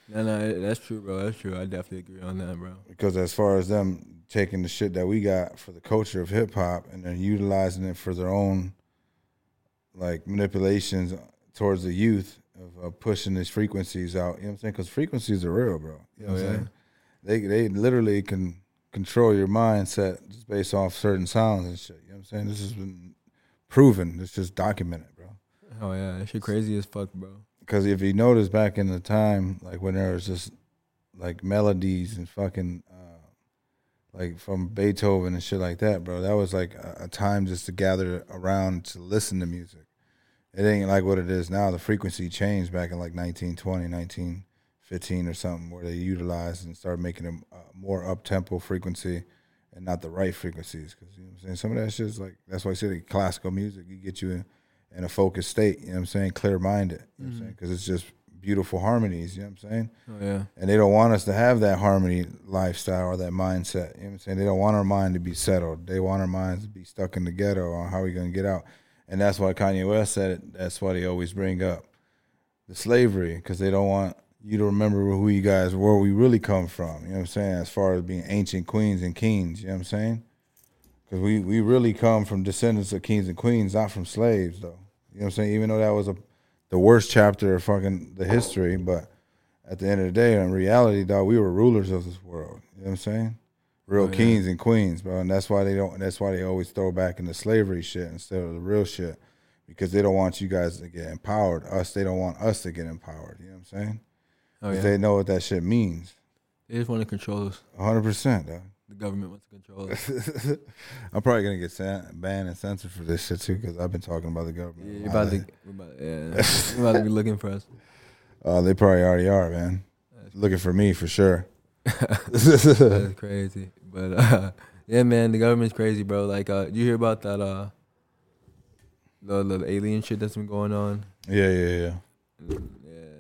No, no, that's true, bro. That's true. I definitely agree on that, bro. because as far as them taking the shit that we got for the culture of hip hop and then utilizing it for their own like manipulations towards the youth of uh, pushing these frequencies out. You know what I'm saying? Because frequencies are real, bro. You know what Oh, I'm yeah. saying? They they literally can control your mindset just based off certain sounds and shit. You know what I'm saying? This has been proven. It's just documented, bro. Oh yeah, that shit crazy as fuck, bro. Because if you notice back in the time, like when there was just like melodies and fucking uh, like from Beethoven and shit like that, bro, that was like a, a time just to gather around to listen to music. It ain't like what it is now. The frequency changed back in like 1920, 1915 or something, where they utilize and start making a, a uh, more up tempo frequency and not the right frequencies. Because you know what I'm saying, some of that shit's like that's why I say like classical music, you get you in, in a focused state. You know what I'm saying, clear minded. You know what I'm saying, mm. because it's just beautiful harmonies. You know what I'm saying Oh yeah. and they don't want us to have that harmony lifestyle or that mindset. You know what I'm saying? They don't want our mind to be settled. They want our minds to be stuck in the ghetto on how we gonna get out. And that's why Kanye West said it. That's why they always bring up the slavery because they don't want you to remember who you guys where we really come from. You know what I'm saying? As far as being ancient queens and kings. You know what I'm saying? Because we we really come from descendants of kings and queens, not from slaves, though. You know what I'm saying? Even though that was a the worst chapter of fucking the history, but at the end of the day, in reality, dog, we were rulers of this world. You know what I'm saying? Real Oh, yeah. kings and queens, bro. And that's why they don't. That's why they always throw back into slavery shit instead of the real shit, because they don't want you guys to get empowered. Us, they don't want us to get empowered. You know what I'm saying? Oh yeah. They know what that shit means. They just want to control us. 100, percent dog. The government wants to control us. [laughs] I'm probably gonna get san- banned and censored for this shit too, because I've been talking about the government. Yeah, you're about to, about, yeah, about to be looking for us. [laughs] Uh, they probably already are, man. Looking for me for sure. That's [laughs] crazy. But uh, yeah, man, the government's crazy, bro. Like, uh, you hear about that uh, the, the alien shit that's been going on? Yeah, yeah, yeah.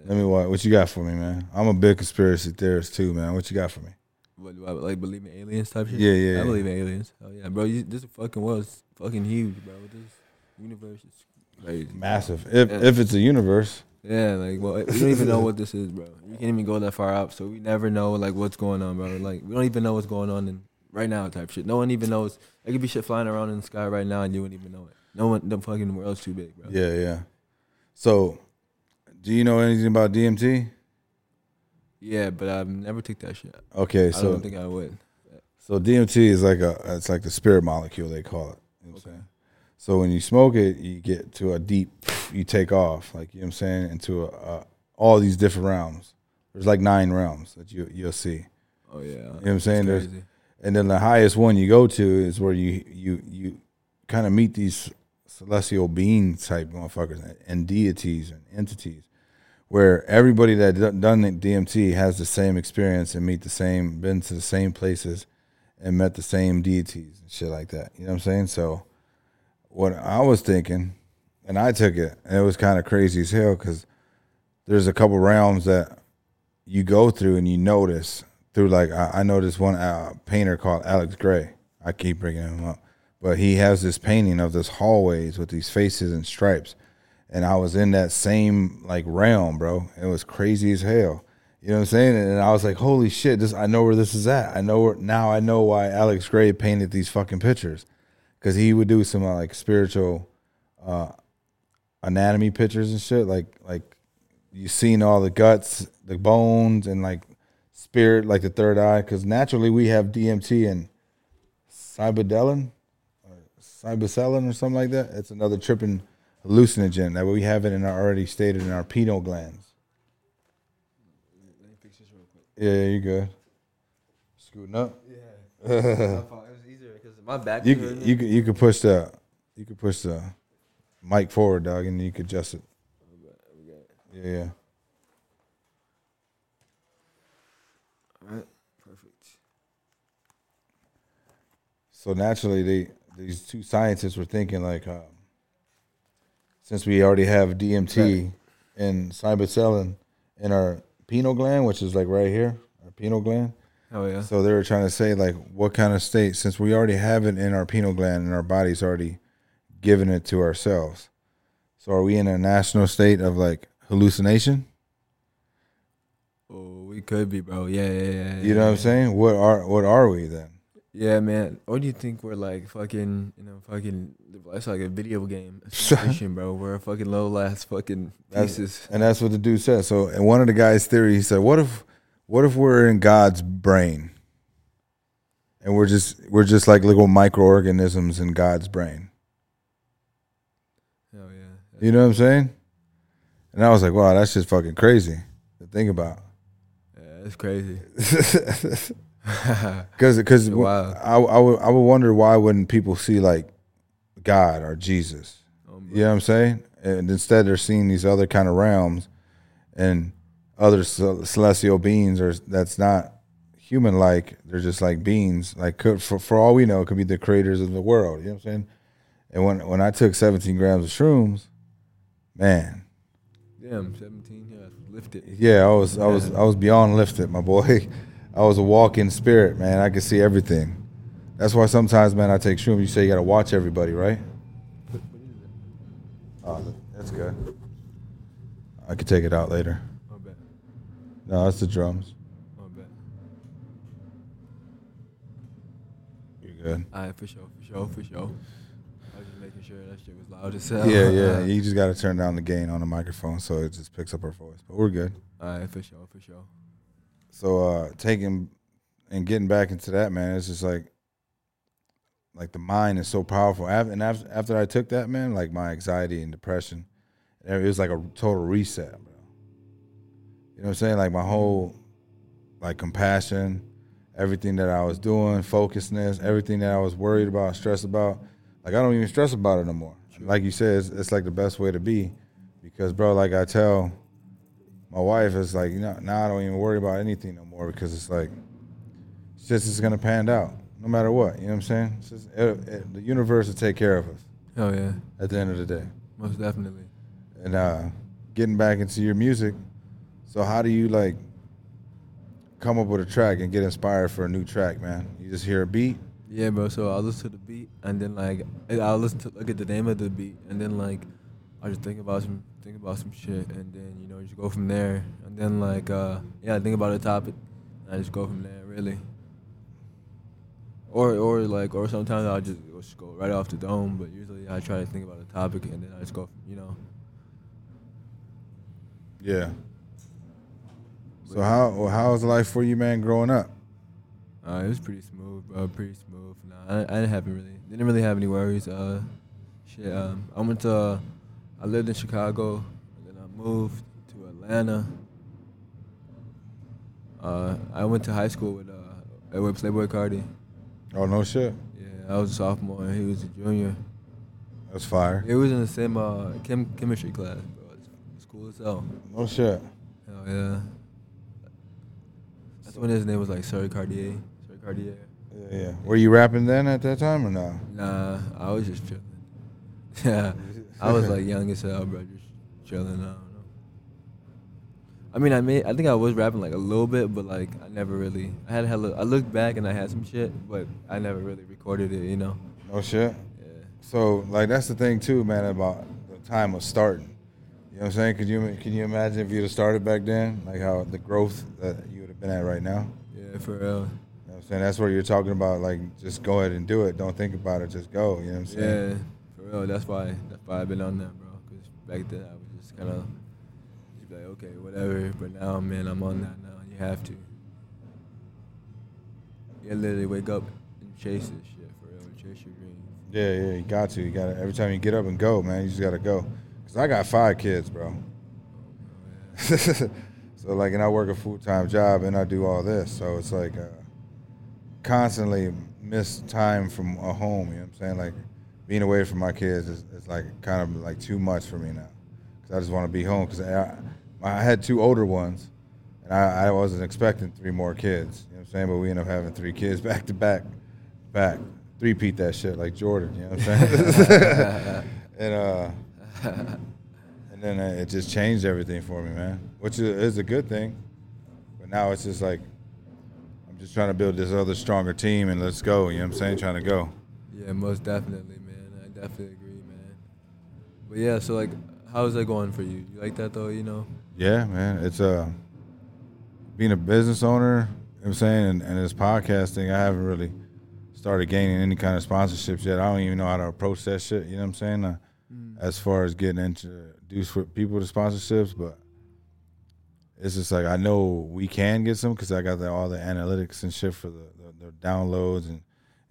Let me what what you got for me, man? I'm a big conspiracy theorist too, man. What you got for me? What do I like believe in aliens type shit? Yeah, yeah, I believe in aliens. Oh yeah, bro. You, this fucking world's fucking huge, bro. This universe is crazy. Massive. If Yeah. if it's a universe, Yeah, like well, we don't even know what this is, bro. We can't even go that far out, so we never know like what's going on, bro. Like we don't even know what's going on in right now, type shit. No one even knows. There could be shit flying around in the sky right now, and you wouldn't even know it. No one, the fucking world's too big, bro. yeah, yeah. So, do you know anything about DMT? Yeah, but I've never took that shit. Okay, so I don't think I would. so DMT is like a it's like the spirit molecule they call it. You know what I'm saying? So when you smoke it, you get to a deep, you take off, like you know what I'm saying, into a, a, all these different realms. There's like nine realms that you you'll see. Oh yeah, You know what I'm saying? There's, and then the highest one you go to is where you you you kind of meet these celestial being type motherfuckers and deities and entities where everybody that d- done DMT has the same experience and meet the same, been to the same places and met the same deities and shit like that. You know what I'm saying? So, what I was thinking, and I took it, and it was kind of crazy as hell because there's a couple realms that you go through and you notice through like I, I noticed one uh, painter called Alex Grey. I keep bringing him up, but he has this painting of this hallways with these faces and stripes, and I was in that same like realm, bro. It was crazy as hell. You know what I'm saying? And I was like, holy shit, this I know where this is at. I know where now I know why Alex Grey painted these fucking pictures. Cause he would do some uh, like spiritual uh anatomy pictures and shit. Like like you seen all the guts, the bones and like spirit, like the third eye. Cause naturally we have DMT and cyberdelin or cyberselin or something like that. It's another tripping hallucinogen that we have it in our already stated in our pineal glands. Yeah, you good. Scooting up. [laughs] it was easier because my back. You could, you could you could push the you could push the mic forward, dog, and you could adjust it. Yeah, yeah. Alright, perfect. So naturally, they these two scientists were thinking like, um, since we already have DMT and cyberselin in our pineal gland, which is like right here, our pineal gland. Oh yeah. So they were trying to say like, what kind of state? Since we already have it in our pineal gland and our body's already giving it to ourselves. So are we in a national state of like hallucination? Oh, we could be, bro. Yeah, yeah, yeah. You know what I'm yeah. saying? What are what are we then? Yeah, man. What do you think we're like fucking, you know, fucking? It's like a video game, [laughs] a simulation, bro. We're a fucking low last fucking That's- pieces. And that's what the dude said. So, and one of the guys' theory, he said, "What if, what if we're in God's brain, and we're just we're just like little microorganisms in God's brain? Oh, yeah. You know what I'm saying?" And I was like, "Wow, that's just fucking crazy to think about." Yeah, it's crazy. [laughs] [laughs] Because because Wow. I, I would I would wonder why wouldn't people see like God or Jesus? Um, You know what I'm saying? And instead, they're seeing these other kind of realms and other celestial beings, or that's not human like. They're just like beings. Like could, for for all we know, it could be the creators of the world. You know what I'm saying? And when when I took 17 grams of shrooms, man, Damn, 17. Yeah, lift it. yeah, I was I was I was beyond lifted, my boy. [laughs] I was a walking spirit, man. I could see everything. That's why sometimes, man, I take shrooms. You say you got to watch everybody, right? Oh, that's good. I could take it out later. No, that's the drums. You're good. Alright, for sure, for sure, for sure. I was just making sure that shit was loud as hell. Yeah, yeah. [laughs] You just got to turn down the gain on the microphone so it just picks up our voice. But we're good. Alright, for sure, for sure. So uh taking and getting back into that, man, it's just like like the mind is so powerful. And after, after I took that, man, like my anxiety and depression, it was like a total reset, bro. You know what I'm saying? Like my whole like compassion, everything that I was doing, focusedness, everything that I was worried about, stressed about, like I don't even stress about it no more. Like you said, it's, it's like the best way to be, because bro, like I tell my wife, is like you know now I don't even worry about anything no more because it's like it's just it's gonna pan out no matter what. You know what I'm saying? It's just, it, it, the universe will take care of us Oh yeah, at the end of the day. most definitely. And uh, getting back into your music, so how do you like come up with a track and get inspired for a new track, man? You just hear a beat. Yeah, bro. So I'll listen to the beat and then like I'll listen to look at the name of the beat and then like I just think about some think about some shit and then you know you just go from there and then like uh yeah I think about a topic and I just go from there really. Or or like or sometimes I'll just, I'll just go right off the dome, but usually I try to think about a topic and then I just go you know. Yeah. So how how was life for you, man, growing up? Uh, it was pretty smooth, bro. Pretty smooth. Nah, I, I didn't have really, didn't really have any worries. Uh, shit. Um, I went to, I lived in Chicago, and then I moved to Atlanta. Uh, I went to high school with uh, with Playboi Carti. Oh no shit. Yeah, I was a sophomore and he was a junior. That's fire. It was in the same uh, chem- chemistry class, bro. It's, it's cool as hell. No shit. Hell yeah. That's when his name was like Sir Cartier. Sir Cartier. Yeah, yeah. Were you rapping then at that time or no? Nah, I was just chilling. [laughs] Yeah, I was like [laughs] young as hell, bro. Just chilling. I don't know. I mean, I made. I think I was rapping like a little bit, but like I never really. I had a hella. I looked back and I had some shit, but I never really recorded it. You know. No shit. Yeah. So like that's the thing too, man, about the time of starting. You know what I'm saying? Could you can you imagine if you'd have started back then, like how the growth that you would have been at right now? Yeah, for real. You know what I'm saying? That's what you're talking about. Like just go ahead and do it. Don't think about it. Just go. You know what I'm saying? Yeah, for real. That's why. Been on that, bro. Cause back then I was just kind of, just like, okay, whatever. But now, man, I'm on that now. You have to. You literally wake up and chase this shit for real. Chase your dreams. Yeah, yeah. You got to. You got to. Every time you get up and go, man, you just got to go. Cause I got five kids, bro. [laughs] so like, and I work a full time job and I do all this, so it's like uh, constantly miss time from a home. You know what I'm saying? Like being away from my kids is, is like kind of like too much for me now. Cause I just want to be home. Cause I, I had two older ones, and I, I wasn't expecting three more kids. You know what I'm saying? But we ended up having three kids [laughs] back to back, back. Three peat that shit like Jordan. You know what I'm saying? [laughs] and uh, and then it just changed everything for me, man. Which is, a good thing. But now it's just like I'm just trying to build this other stronger team and let's go. You know what I'm saying? Trying to go. Yeah, most definitely, definitely agree, man. But yeah, so like, how's that going for you? You like that though? You know? Yeah, man. It's uh being a business owner, you know what I'm saying, and, and this podcasting, I haven't really started gaining any kind of sponsorships yet. I don't even know how to approach that shit, you know what I'm saying? Uh, As far as getting introduced with people to sponsorships, but it's just like I know we can get some because I got the, all the analytics and shit for the, the, the downloads and,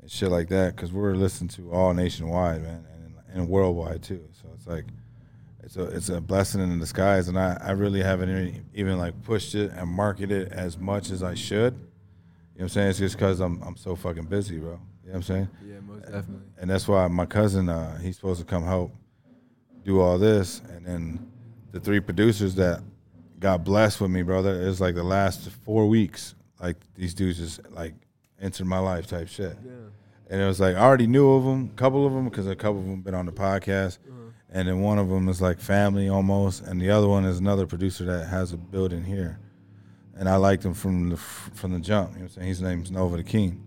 and shit like that because we're listened to all nationwide, man, and, and worldwide too. So it's like it's a it's a blessing in disguise, and I, I really haven't even, like pushed it and marketed it as much as I should. You know what I'm saying? It's just because I'm I'm so fucking busy, bro. You know what I'm saying? Yeah, most definitely. And that's why my cousin, uh, he's supposed to come help do all this, and then the three producers that got blessed with me, brother. It's like the last four weeks, like these dudes just like entered my life type shit. Yeah. And it was like I already knew of them, a couple of them, because a couple of them been on the podcast, and then one of them is like family almost, and the other one is another producer that has a building here, and I liked him from the from the jump. You know what I'm saying? His name's Nova the King,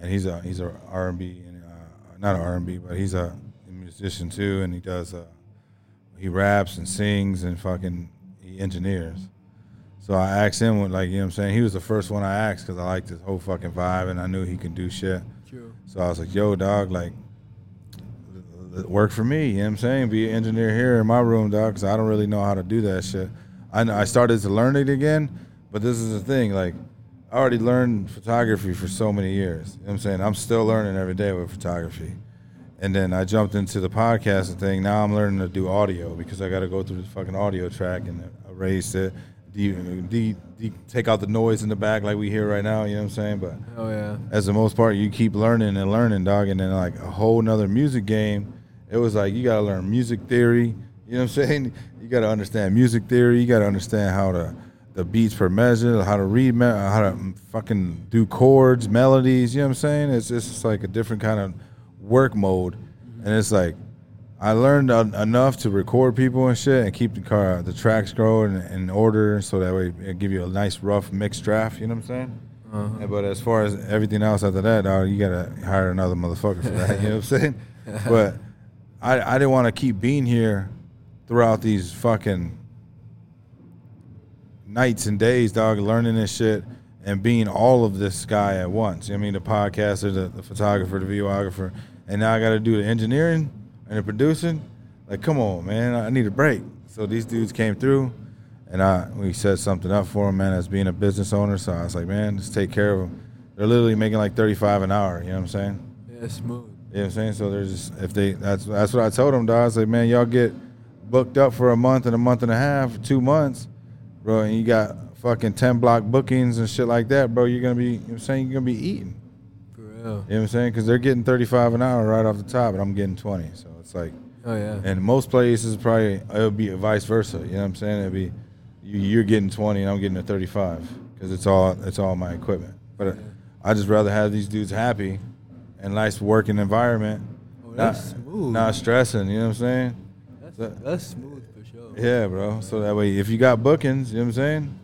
and he's a he's a R&B and uh, not an R&B, but he's a musician too, and he does uh, he raps and sings and fucking he engineers. So I asked him, what, like, you know what I'm saying? He was the first one I asked because I liked his whole fucking vibe and I knew he could do shit. True. So I was like, yo, dog, like, work for me. You know what I'm saying? Be an engineer here in my room, dog, because I don't really know how to do that shit. I, I started to learn it again, but this is the thing. Like, I already learned photography for so many years. You know what I'm saying? I'm still learning every day with photography. And then I jumped into the podcasting thing. Now I'm learning to do audio because I got to go through the fucking audio track and erase it, de- de- de- take out the noise in the back like we hear right now. You know what I'm saying? But Oh yeah. as the most part, you keep learning and learning, dog. And then like a whole nother music game, it was like you gotta learn music theory. You know what I'm saying? [laughs] You gotta understand music theory. You gotta understand how to the beats per measure, how to read, me- how to fucking do chords, melodies. You know what I'm saying? It's it's just like a different kind of work mode, and it's like I learned en- enough to record people and shit and keep the car the tracks growing in, order so that way it give you a nice rough mixed draft. You know what I'm saying? Uh-huh. Yeah, but as far as everything else after that, dog, you gotta hire another motherfucker for that. you know what I'm [laughs] saying? But I I didn't want to keep being here throughout these fucking nights and days, dog, learning this shit and being all of this guy at once. You know what I mean, the podcaster, the, the photographer, the videographer, and now I got to do the engineering and the producing. Like, come on, man, I need a break. So these dudes came through, and I we set something up for them, man, as being a business owner. So I was like, man, just take care of them. They're literally making like thirty five an hour. You know what I'm saying? Yeah, smooth. You know what I'm saying? So there's just if they that's that's what I told them, dog. I was like, man, y'all get booked up for a month and a month and a half, two months, bro, and you got fucking ten block bookings and shit like that, bro. You're gonna be, you know what I'm saying, you're gonna be eating. For real. You know what I'm saying? Because they're getting 35 an hour right off the top, and I'm getting 20. So it's like Oh yeah. And most places probably it'll be vice versa. You know what I'm saying? It'll be you, you're getting 20 and I'm getting a 35 because it's all it's all my equipment. But uh, I just rather have these dudes happy and nice working environment. Oh, not, that's smooth. not stressing. You know what I'm saying? That's, that's smooth for sure. Yeah, bro. So that way, if you got bookings, you know what I'm saying?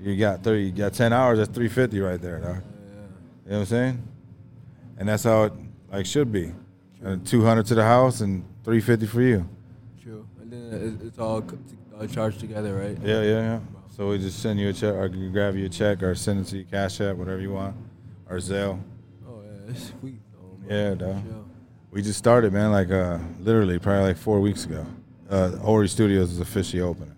You got 30, you got 10 hours. That's 350 right there, dog. You know what I'm saying? And that's how it like should be. Uh, 200 to the house and 350 for you. True. And then it's all charged together, right? Yeah, yeah, yeah. So we just send you a check, or you grab you a check, or send it to your Cash App, whatever you want, or Zelle. Oh yeah, it's sweet. Bro, Yeah, dog. We just started, man. Like uh, literally, probably like four weeks ago. Uh, Ori Studios is officially opening.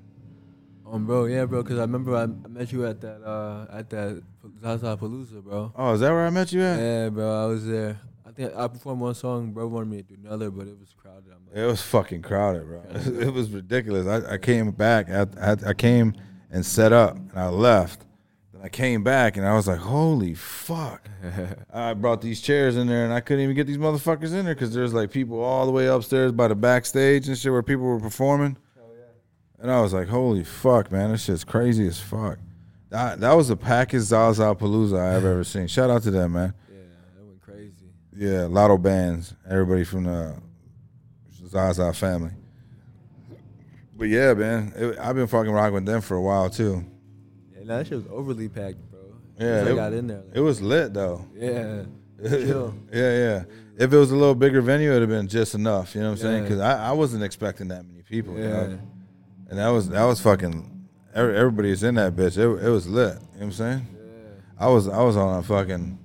Um, bro, yeah, bro, because I remember I, I met you at that uh at that Zaza Palooza, bro. Oh, is that where I met you at? Yeah, bro, I was there. I think I performed one song. Bro wanted me to do another, but it was crowded. I'm like, It was fucking crowded, bro. [laughs] It was ridiculous. I, I came back. I, I, I came and set up, and I left. Then I came back, and I was like, "Holy fuck!" [laughs] I brought these chairs in there, and I couldn't even get these motherfuckers in there because there's like people all the way upstairs by the backstage and shit where people were performing. And I was like, "Holy fuck, man! This shit's crazy as fuck." That, that was the packest Zaza Palooza I have ever seen. Shout out to them, man. yeah, that went crazy. Yeah, Lotto bands, everybody from the Zaza family. But yeah, man, it, I've been fucking rocking with them for a while too. Yeah, that shit was overly packed, bro. Yeah, it- got in there. Like, It was lit though. yeah, [laughs] yeah, yeah. If it was a little bigger venue, it'd have been just enough. You know what I'm saying? Yeah. Because I, I wasn't expecting that many people. you Yeah. know? And that was that was fucking. every- Everybody is in that bitch. It, it was lit. You know what I'm saying? Yeah. I was I was on a fucking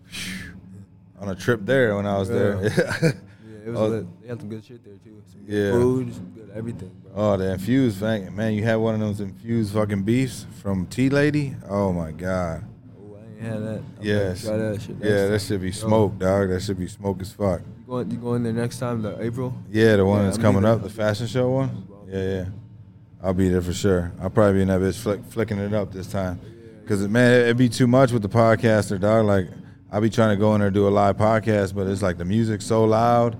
on a trip there when I was there. [laughs] Yeah, it was Oh. lit. They had some good shit there too. Some good Yeah. food, some good everything, bro. Oh, the infused thing, man! You had one of those infused fucking beefs from Tea Lady. Oh my god! Oh, I ain't had that. I'm Yes, Try that shit. yeah, time. that should be smoke, dog. That should be smoke as fuck. You going? You going there next time? The April? Yeah, the one Yeah, that's I'm coming up, the fashion show one. Yeah, yeah. I'll be there for sure. I'll probably be in that bitch flick, flicking it up this time. Cause man, it'd be too much with the podcaster, dog. Like I'll be trying to go in there and do a live podcast, but it's like the music's so loud,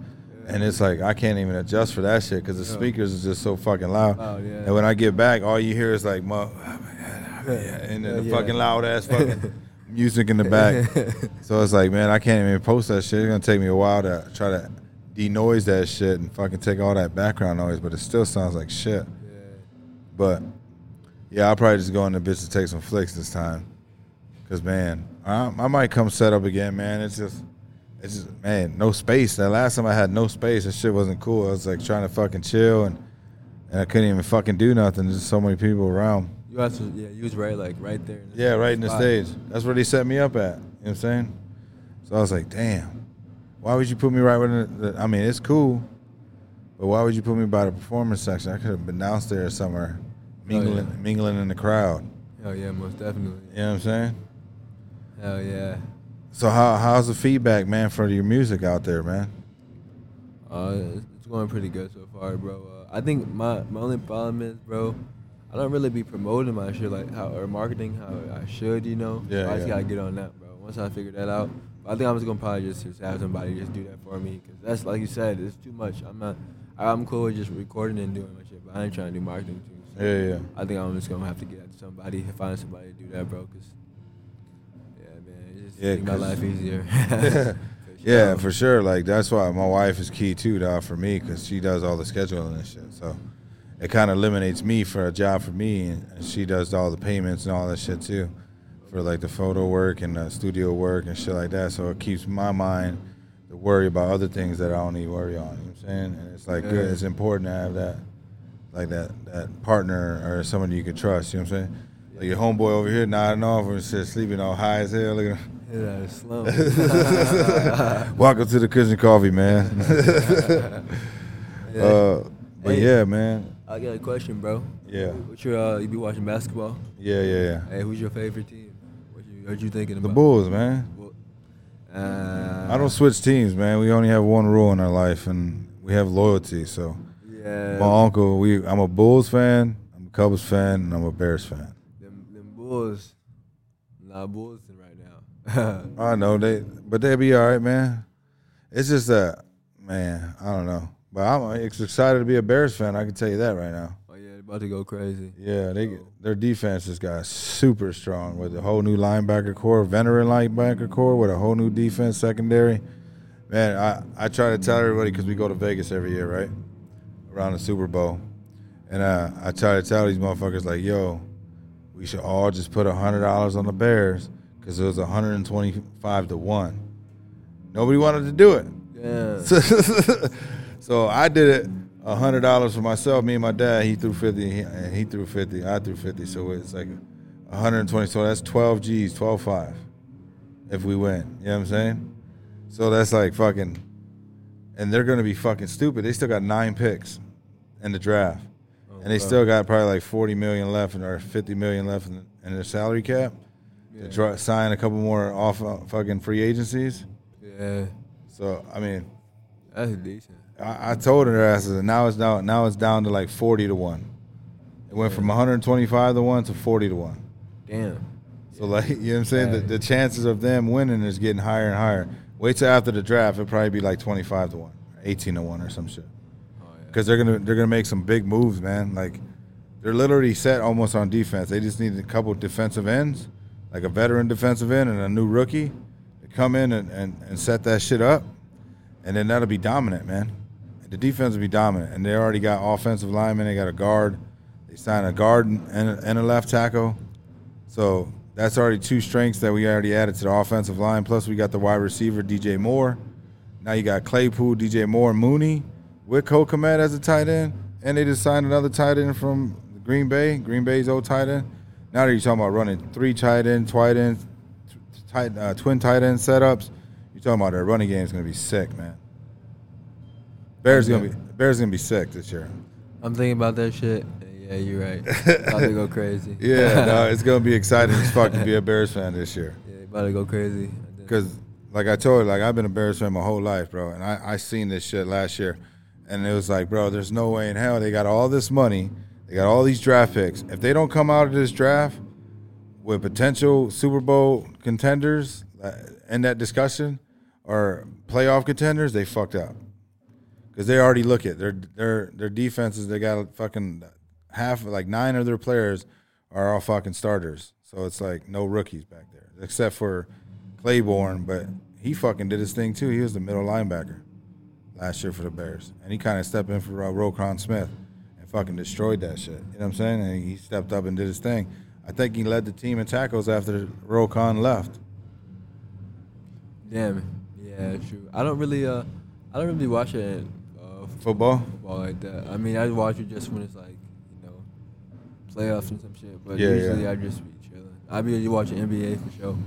and it's like I can't even adjust for that shit because the speakers is just so fucking loud. Oh yeah. And when I get back, all you hear is like, mo- [laughs] and then the fucking loud ass [laughs] fucking music in the back. [laughs] so it's like, man, I can't even post that shit. It's gonna take me a while to try to denoise that shit and fucking take all that background noise, but it still sounds like shit. But yeah, I'll probably just go in the bitch to take some flicks this time. Cause man, I, I might come set up again, man. It's just, it's just, man, no space. That last time I had no space, that shit wasn't cool. I was like trying to fucking chill and, and I couldn't even fucking do nothing. There's so many people around. You to. Yeah, you was right, like right there. in the Yeah, right in the spot. stage. That's where they set me up at. You know what I'm saying? So I was like, damn, why would you put me right where the, I mean, it's cool, but why would you put me by the performance section? I could have been downstairs somewhere, oh, mingling, yeah. mingling in the crowd. Oh yeah, most definitely. You know what I'm saying? Hell yeah. So how how's the feedback, man, for your music out there, man? Uh, it's going pretty good so far, bro. Uh, I think my my only problem is, bro, I don't really be promoting my shit like how or marketing how I should, you know. Yeah, So I just yeah. gotta get on that, bro. Once I figure that out, I think I'm just gonna probably just, just have somebody just do that for me, cause that's like you said, it's too much. I'm not. I'm cool with just recording and doing my shit, but I ain't trying to do marketing too. So Yeah, yeah. I think I'm just gonna have to get at somebody, find somebody to do that, bro. Cause yeah, man, it just Yeah, make my life easier. [laughs] [laughs] For Yeah, sure. for sure. Like that's why my wife is key too, dog, for me, because she does all the scheduling and shit. So it kind of eliminates me for a job for me, and she does all the payments and all that shit too, for like the photo work and the studio work and shit like that. So it keeps my mind to worry about other things that I don't need to worry on. You know what I'm saying? And it's like good. It's important to have that, like that that partner or someone you can trust. You know what I'm saying? Like your homeboy over here nodding off and shit, sleeping all high as hell. Look at him. Out of. Welcome to the Kush and Coffee, man. [laughs] [laughs] uh, but Hey. yeah, man. I got a question, bro. Yeah. What's your uh, you be watching basketball? Yeah, yeah, yeah. Hey, who's your favorite team? What you what you thinking about? The? Bulls, man. Uh, I don't switch teams, man. We only have one rule in our life, and we have loyalty. So, Yeah. my uncle, we I'm a Bulls fan, I'm a Cubs fan, and I'm a Bears fan. Them, them Bulls, not Bulls. [laughs] I know they, but they'll be all right, man. It's just that, man. I don't know. But I'm excited to be a Bears fan. I can tell you that right now. Oh yeah, about to go crazy. Yeah, they their defense just got super strong with a whole new linebacker core, veteran linebacker core with a whole new defense secondary. Man, I, I try to tell everybody because we go to Vegas every year, right? Around the Super Bowl. And uh, I try to tell these motherfuckers, like, yo, we should all just put a $100 on the Bears because it was 125 to 1. Nobody wanted to do it. Yeah. [laughs] so I did it hundred dollars for myself. Me and my dad. He threw fifty, and he threw fifty. I threw fifty. So it's like one hundred and twenty. So that's twelve G's, 12-5 if we win. You know what I'm saying? So that's like fucking, and they're gonna be fucking stupid. They still got nine picks in the draft, Oh, and they wow. still got probably like forty million left, or fifty million left in, in their salary cap. To dra- sign a couple more off uh, fucking free agencies. Yeah, So I mean, that's decent. I, I told her asses, and now it's down. Now it's down to like forty to one. It went from one hundred twenty-five to one to forty to one. Damn. So like, [laughs] you know what I'm saying? The, Yeah. the chances of them winning is getting higher and higher. Wait till after the draft, it'll probably be like twenty-five to one, eighteen to one, or some shit. Oh. Because they're gonna they're gonna make some big moves, man. Like they're literally set almost on defense. They just need a couple defensive ends, like a veteran defensive end and a new rookie, to come in and, and, and set that shit up, and then that'll be dominant, man. The defense will be dominant, and they already got offensive linemen. They got a guard. They signed a guard and a, and a left tackle, so that's already two strengths that we already added to the offensive line. Plus, we got the wide receiver DJ Moore. Now you got Claypool, DJ Moore, Mooney with Cole Kmet as a tight end, and they just signed another tight end from Green Bay, Green Bay's old tight end. Now that you're talking about running three tight end, tight end, tight, uh, twin tight end setups, you're talking about their running game is gonna be sick, man. Bears gonna be Bears gonna be sick this year. I'm thinking about that shit. Yeah, you're right. [laughs] about to go crazy. Yeah, [laughs] no, it's gonna be exciting as fuck to be a Bears fan this year. [laughs] yeah, about to go crazy. Because, like I told you, like I've been a Bears fan my whole life, bro, and I I seen this shit last year, and it was like, bro, there's no way in hell they got all this money, they got all these draft picks. If they don't come out of this draft with potential Super Bowl contenders uh, in that discussion or playoff contenders, they fucked up. Because they already look at their their their defenses. They got fucking half, like nine of their players are all fucking starters. So it's like no rookies back there, except for Claiborne. But he fucking did his thing too. He was the middle linebacker last year for the Bears, and he kind of stepped in for uh, Roquan Smith fucking destroyed that shit. You know what I'm saying? And he stepped up and did his thing. I think he led the team in tackles after Roquan left. Damn. Yeah, true. I don't really uh, I don't really watch it uh, Football. football like that. I mean, I watch it just when it's like you know, playoffs and some shit. But Yeah, usually yeah. I just be chilling. I be watching NBA for sure.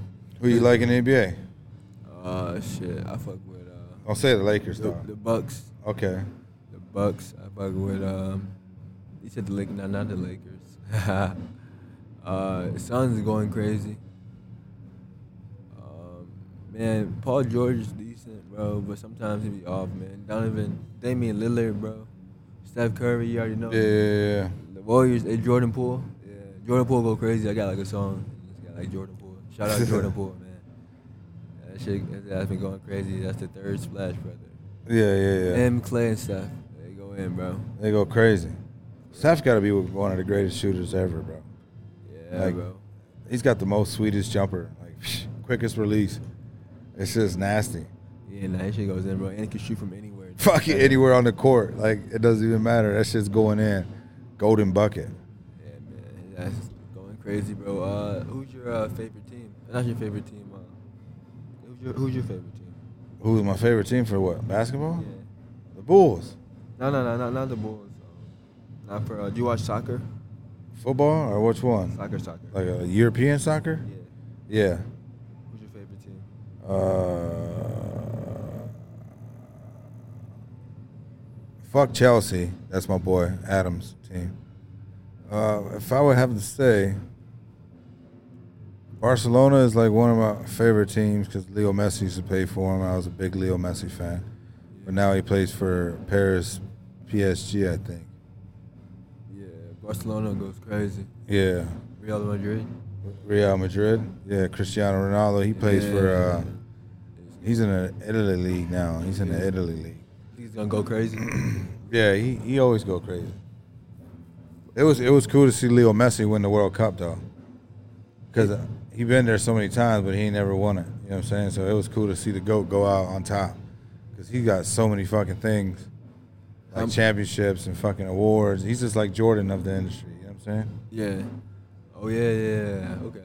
Who you like in the NBA? Uh, shit. I fuck with uh, Don't say the Lakers the, though. the Bucks. Okay. The Bucks. I fuck with um. You said the Lakers, not not the Lakers. [laughs] uh, Suns going crazy. Um, man, Paul George is decent, bro, but sometimes he be off, man. Donovan, Damian Lillard, bro. Steph Curry, you already know. Yeah, yeah, yeah. The Warriors, Jordan Poole. Yeah, Jordan Poole go crazy. I got like a song. It's got like Jordan Poole. Shout out Jordan [laughs] Poole, man. That shit that's been going crazy. That's the third splash, brother. Yeah, yeah, yeah. Him, Clay, and Steph. They go in, bro. They go crazy. Steph's got to be one of the greatest shooters ever, bro. Yeah, Like- bro. He's got the most sweetest jumper, like [laughs] quickest release. It's just nasty. Yeah, nah, that shit goes in, bro. And he can shoot from anywhere. Fuck it, anywhere on the court, like it doesn't even matter. That shit's going in, golden bucket. Yeah, man. That's going crazy, bro. Uh, who's your uh, favorite team? Not your favorite team. Uh, who's your Who's your favorite team? Who's my favorite team for what? Basketball? Yeah. The Bulls. No, no, no, not not the Bulls. Not for. Uh, do you watch soccer? Football or which one? Soccer, soccer. Like a European soccer? Yeah. Yeah. Who's your favorite team? Uh, fuck Chelsea. That's my boy Adams' team. Uh, if I would have to say, Barcelona is like one of my favorite teams because Leo Messi used to play for him. I was a big Leo Messi fan, but now he plays for Paris PSG, I think. Yeah, Barcelona goes crazy. Yeah, Real Madrid. Real Madrid. Yeah, Cristiano Ronaldo. He plays for. Uh, he's in the Italy league now. He's in the Italy league. He's gonna go crazy. [clears throat] Yeah, he, he always go crazy. It was it was cool to see Leo Messi win the World Cup though, because he been there so many times, but he ain't never won it. You know what I'm saying? So it was cool to see the goat go out on top, because he got so many fucking things, like Um, championships and fucking awards. He's just like Jordan of the industry. You know what I'm saying? yeah. Oh yeah, yeah. Okay.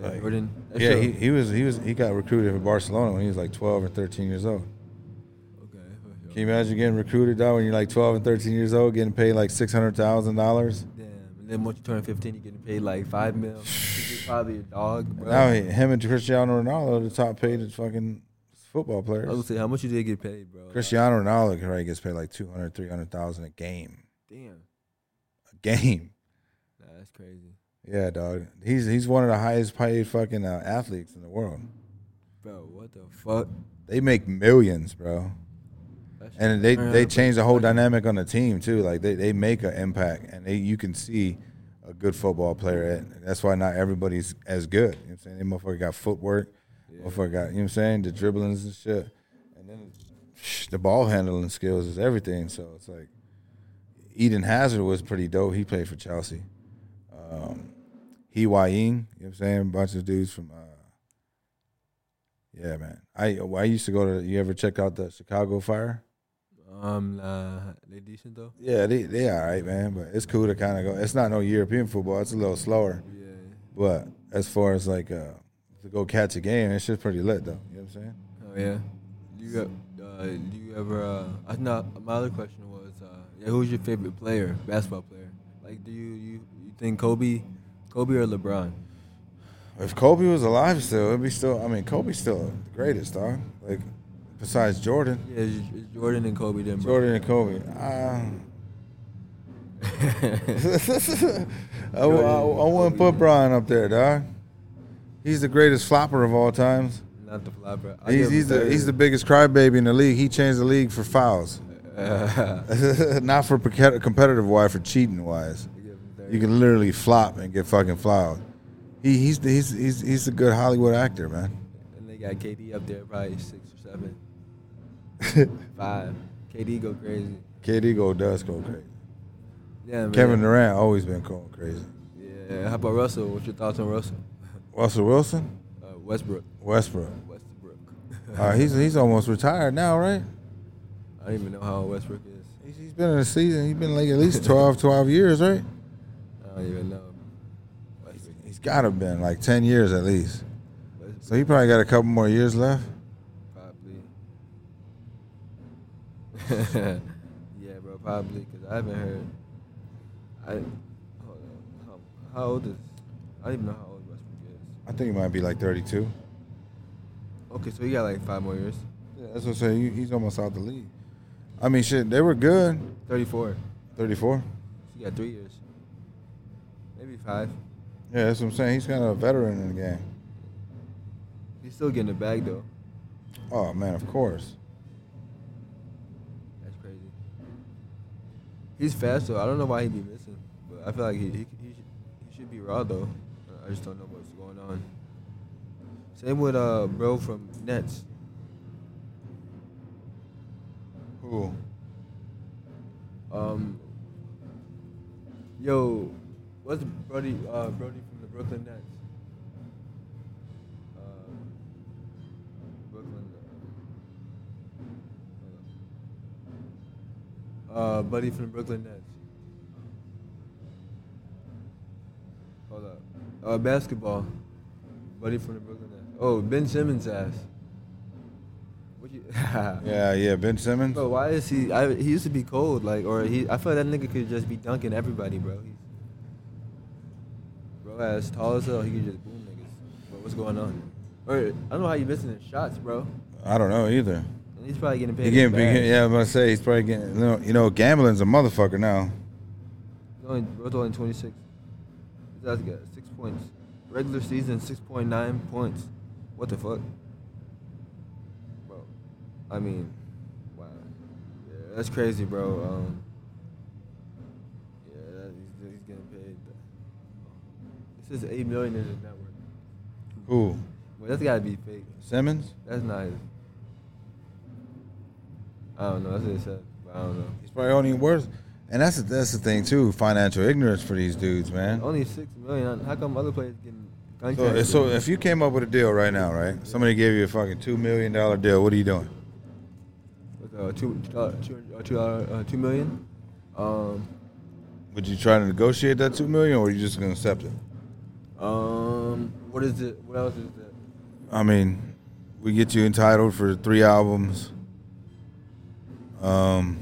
Like, Jordan. that's yeah, he, he was he was he got recruited for Barcelona when he was like 12 or 13 years old. Okay. Can you imagine getting recruited though when you're like 12 and 13 years old, getting paid like six hundred thousand dollars? Damn. And then once you turn 15, you're getting paid like five mil. [sighs] Probably a dog, bro. Now him and Cristiano Ronaldo are the top paid is fucking football I was players. gonna say, how much you did get paid, bro? Cristiano Ronaldo probably gets paid like 200, 300,000 a game. Damn. A game. Nah, that's crazy, Yeah, dog. He's he's one of the highest paid fucking uh, athletes in the world. bro. What the fuck? They make millions, bro. And they they change the whole dynamic on the team too. Like they, they make an impact, and they you can see a good football player. And that's why not everybody's as good. You know what I'm saying? They motherfucker got footwork. Motherfucker got you know what I'm saying the dribblings and shit, and then the ball handling skills is everything. So it's like Eden Hazard was pretty dope. He played for Chelsea. Um, he Ying, you know what I'm saying? A bunch of dudes from. Uh, yeah, man. I I used to go to. You ever check out the Chicago Fire? Um, nah, they decent though. Yeah, they they all right, man. But it's cool to kind of go. It's not no European football. It's a little slower. Yeah. But as far as like uh, to go catch a game, it's just pretty lit though. You know what I'm saying? Oh yeah. You got? Uh, do you ever? Uh, I. My other question was, uh, yeah, who's your favorite player, basketball player? Like, do you you, you think Kobe, Kobe or LeBron? If Kobe was alive still, it'd be still. I mean, Kobe's still the greatest, dog. Like besides Jordan, Yeah, Jordan and Kobe. Jordan and Kobe. Uh, [laughs] I, [laughs] I, I wouldn't put Brian up there, dog. He's the greatest flopper of all times. Not the flopper. I'll He's, he's the he's the biggest crybaby in the league. He changed the league for fouls, third. [laughs] not for competitive wise, for cheating wise. I'll give him third. You can literally flop and get fucking fouled. He, he's the, he's he's he's a good Hollywood actor, man. And they got KD up there, probably six or seven, [laughs] five. KD go crazy. KD go does go crazy. Yeah, man. Kevin Durant always been going crazy. Yeah. How about Russell? What's your thoughts on Russell? Russell Wilson, Uh, Westbrook. Westbrook. Westbrook. He's he's almost retired now, right? I don't even know how old Westbrook is. He's, he's been in the season. He's been like at least 12, [laughs] 12 years, right? I don't even know. Westbrook. He's got to been like ten years at least. Westbrook So he probably got a couple more years left. probably. [laughs] yeah, bro, probably because I haven't heard. I hold on. How, how old is? I don't even know how old Westbrook is. I think he might be like thirty-two. Okay, so he got like five more years. Yeah, that's what I'm saying. He- He's almost out the league. I mean, shit, they were good. Thirty-four. Thirty-four. He got three years. Maybe five. Yeah, that's what I'm saying. He's kind of a veteran in the game. He's still getting the bag though. Oh man, of course. That's crazy. He's fast though. I don't know why he'd be missing, but I feel like he he, he, should, he should be raw though. I just don't know what's going on. Same with uh bro from Nets. Who? Um, yo, what's Brody uh Brody from the Brooklyn Nets? Uh, Brooklyn. Uh, uh, buddy from the Brooklyn Nets. Hold up. Uh, basketball. Buddy from the Brooklyn Nets. Oh, Ben Simmons ass. What you? [laughs] Yeah, yeah, Ben Simmons. Bro, why is he? I, he used to be cold, like, or he. I feel like that nigga could just be dunking everybody, bro. He's, bro, as tall as hell, he could just boom niggas. Bro, what's going on? Or I don't know how you missing his shots, bro. I don't know either. And he's probably getting paid. He getting, bag. yeah, I'm gonna say he's probably getting. You know, you know, gambling's a motherfucker now. He's only, bro's only 26. He's got six points. Regular season, 6.9 points. What the fuck? Bro, I mean, wow. Yeah, that's crazy, bro. Um, yeah, that, he's, he's getting paid. This is 8 million in his net worth. Who? Well, that's gotta be fake. Simmons? That's not his. I don't know. That's what they said. But I don't know. He's probably only worth. And that's the, that's the thing too. Financial ignorance for these dudes, man. Only six million. How come other players getting So, so if you came up with a deal right now, right? Somebody gave you a fucking two million dollar deal. What are you doing? with uh, two, uh, two, uh, two, uh, uh, two million. Um, Would you try to negotiate that two million, or are you just gonna accept it? um, what is it? What else is it? I mean, we get you entitled for three albums. Um,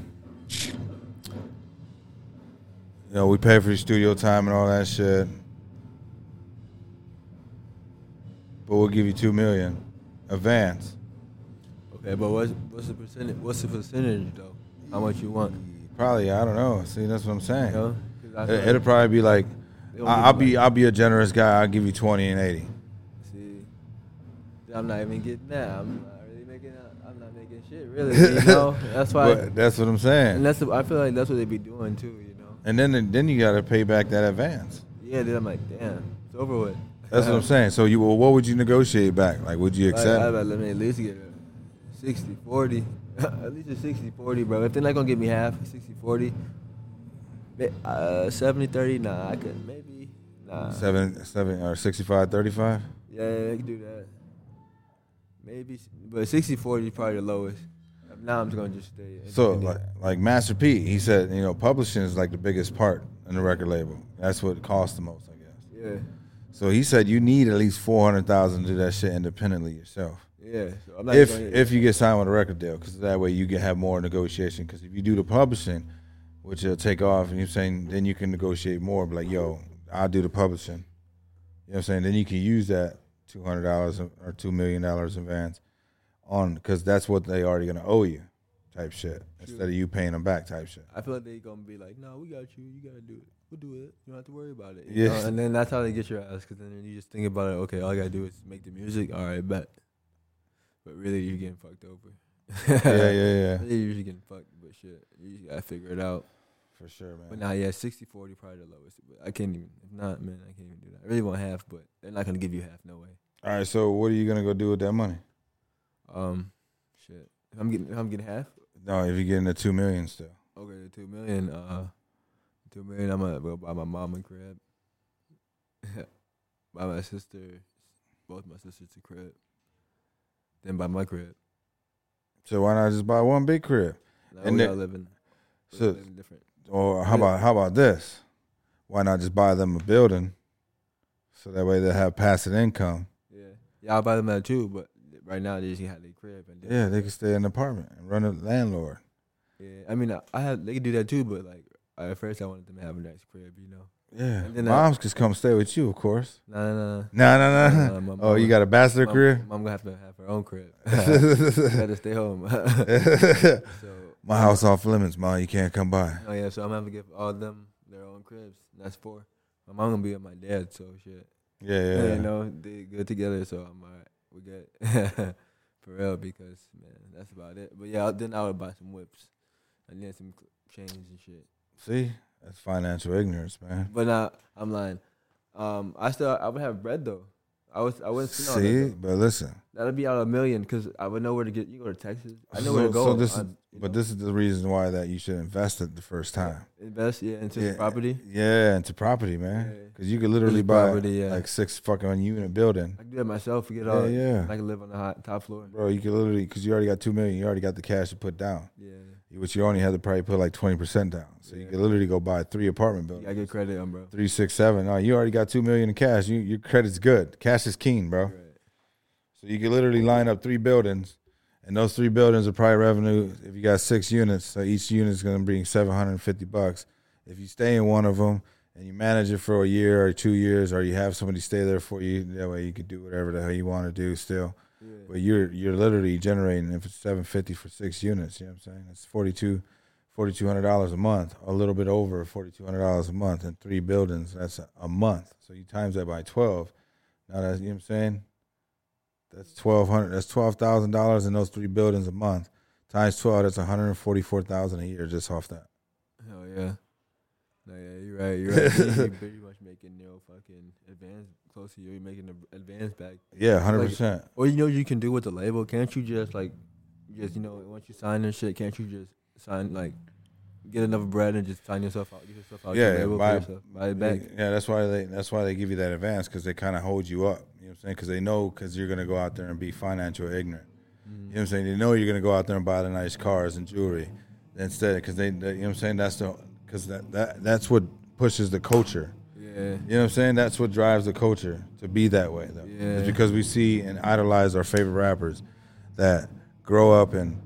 you know, we pay for your studio time and all that shit. But we'll give you two million advance. Okay, but what's what's the percentage? What's the percentage though? How much you want? Probably, I don't know. See, that's what I'm saying. You know? I it, it'll probably be like, I, I'll be, like- I'll be a generous guy. I'll give you twenty and eighty. See, I'm not even getting that. I'm not really making. I'm not making shit [laughs] really. You know, that's why. But that's what I'm saying. and that's. The, I feel like that's what they be doing too. You know. And then, then you got to pay back that advance. Yeah. Then I'm like, damn, it's over with. That's what I'm saying. So you, well, what would you negotiate back? Like, would you accept? I, I, let me at least get a 60 40. [laughs] at least a 60 40, bro. If they're not going to give me half, 60 40. Uh, 70 30, nah, I could maybe. Nah. Seven, seven, or 65, 35? Yeah, I can do that. Maybe, but 60 40 is probably the lowest. Now I'm just going to just stay. So, like, like Master P, he said, you know, publishing is like the biggest part in the record label. That's what costs the most, I guess. yeah. So he said you need at least 400000 to do that shit independently yourself. Yeah. So I'm not If if you get signed with a record deal, because that way you can have more negotiation. Because if you do the publishing, which will take off, and you're saying then you can negotiate more. Like, yo, I'll do the publishing. You know what I'm saying? Then you can use that two hundred dollars or two million dollars advance on because that's what they already gonna owe you, type shit. Instead of you paying them back, type shit. I feel like they gonna be like, no, we got you. You gotta do it. We'll do it. You don't have to worry about it. Yeah. know? And then that's how they get your ass. Cause then you just think about it. Okay, all I gotta do is make the music. All right, bet. But really, you're getting fucked over. yeah, yeah, yeah, [laughs] Really, you're just getting fucked. But shit, you just gotta figure it out. for sure, man. But now, yeah, 60 40 probably the lowest. But I can't even. If not, man, I can't even do that. I really want half, but they're not gonna give you half. No way. All right, so what are you gonna go do with that money? Um, shit. If I'm getting, if I'm getting half. No, if you're getting the two million still. Okay, the two million. Uh, two million. I'm gonna go buy my mom a crib. [laughs] buy my sister, both my sisters a crib. Then buy my crib. So why not just buy one big crib? Now And we then- all living, so- living different. Or how about how about this? Why not just buy them a building, so that way they have passive income. Yeah, yeah. I'll buy them that too. But right now they just have their crib. And Yeah, they can stay in an apartment and run a landlord. Yeah, I mean, I, I have. They can do that too. But like at first, I wanted them to have a nice crib. You know. Yeah, And then, moms just come stay with you, of course. Nah, nah, nah. No, no, Nah, no. nah, Oh, you got a bachelor crib? Mom gonna have to have her own crib. [laughs] [laughs] Gotta stay home. [laughs] so My house off limits, mom. You can't come by. Oh yeah, so I'm gonna have to give all of them their own cribs. That's four. My mom gonna be with my dad, so shit. Yeah, Yeah, yeah. you know, they good together, so I'm alright. We good for real because man, that's about it. But yeah, then I would buy some whips and then some chains and shit. See, that's financial ignorance, man. But now I'm lying. Um, I still I would have bread though. I was I wouldn't spend all that, See, though. but listen. That'd be out of a million because I would know where to get. You go to Texas. I know where to go. So this is, on, you but know, this is the reason why that you should invest it the first time. invest yeah into Yeah, property. Yeah, into property, man. Yeah. Because you could literally buy property, yeah. like six fucking unit building, I do that myself. Get all. yeah. I can live on the hot, top floor. bro. You could literally because you already got two million. You already got the cash to put down, Yeah. Which you only had to probably put like twenty percent down. So you could literally go buy three apartment buildings. gotta get credit on, bro. Three, six, seven. No, you already got two million in cash. You, your credit's good. Cash is king, bro. Right. So you could literally line up three buildings, and those three buildings are probably revenue. If you got six units, so each unit is going to bring seven hundred and fifty bucks. If you stay in one of them and you manage it for a year or two years, or you have somebody stay there for you, that way you can do whatever the hell you want to do still. But you're you're literally generating if it's seven fifty for six units. You know what I'm saying? It's forty two. Forty-two hundred dollars a month, a little bit over forty-two hundred dollars a month, in three buildings. That's a, a month. So you times that by twelve. Now that's you know what I'm saying. That's twelve hundred. That's twelve thousand dollars in those three buildings a month. Times twelve. That's one hundred forty-four thousand a year just off that. Hell yeah. No, yeah, you're right. You're right. you're [laughs] pretty much making your fucking advance close to you. You're making the advance back. Yeah, hundred Like- percent. Or you know what you can do with the label? Can't you just like just you know once you sign and shit, can't you just sign like get enough bread and just sign yourself out, get yourself out, Yeah, able buy- yourself, buy it back. Yeah, that's why they that's why they give you that advance because they kind of hold you up. You know what I'm saying? Because they know because you're gonna go out there and be financial ignorant. Mm-hmm. You know what I'm saying? They know you're gonna go out there and buy the nice cars and jewelry instead because they, they, you know what I'm saying? That's the because that, that that's what pushes the culture. Yeah, You know what I'm saying? That's what drives the culture to be that way, though. Yeah. It's because we see and idolize our favorite rappers that grow up and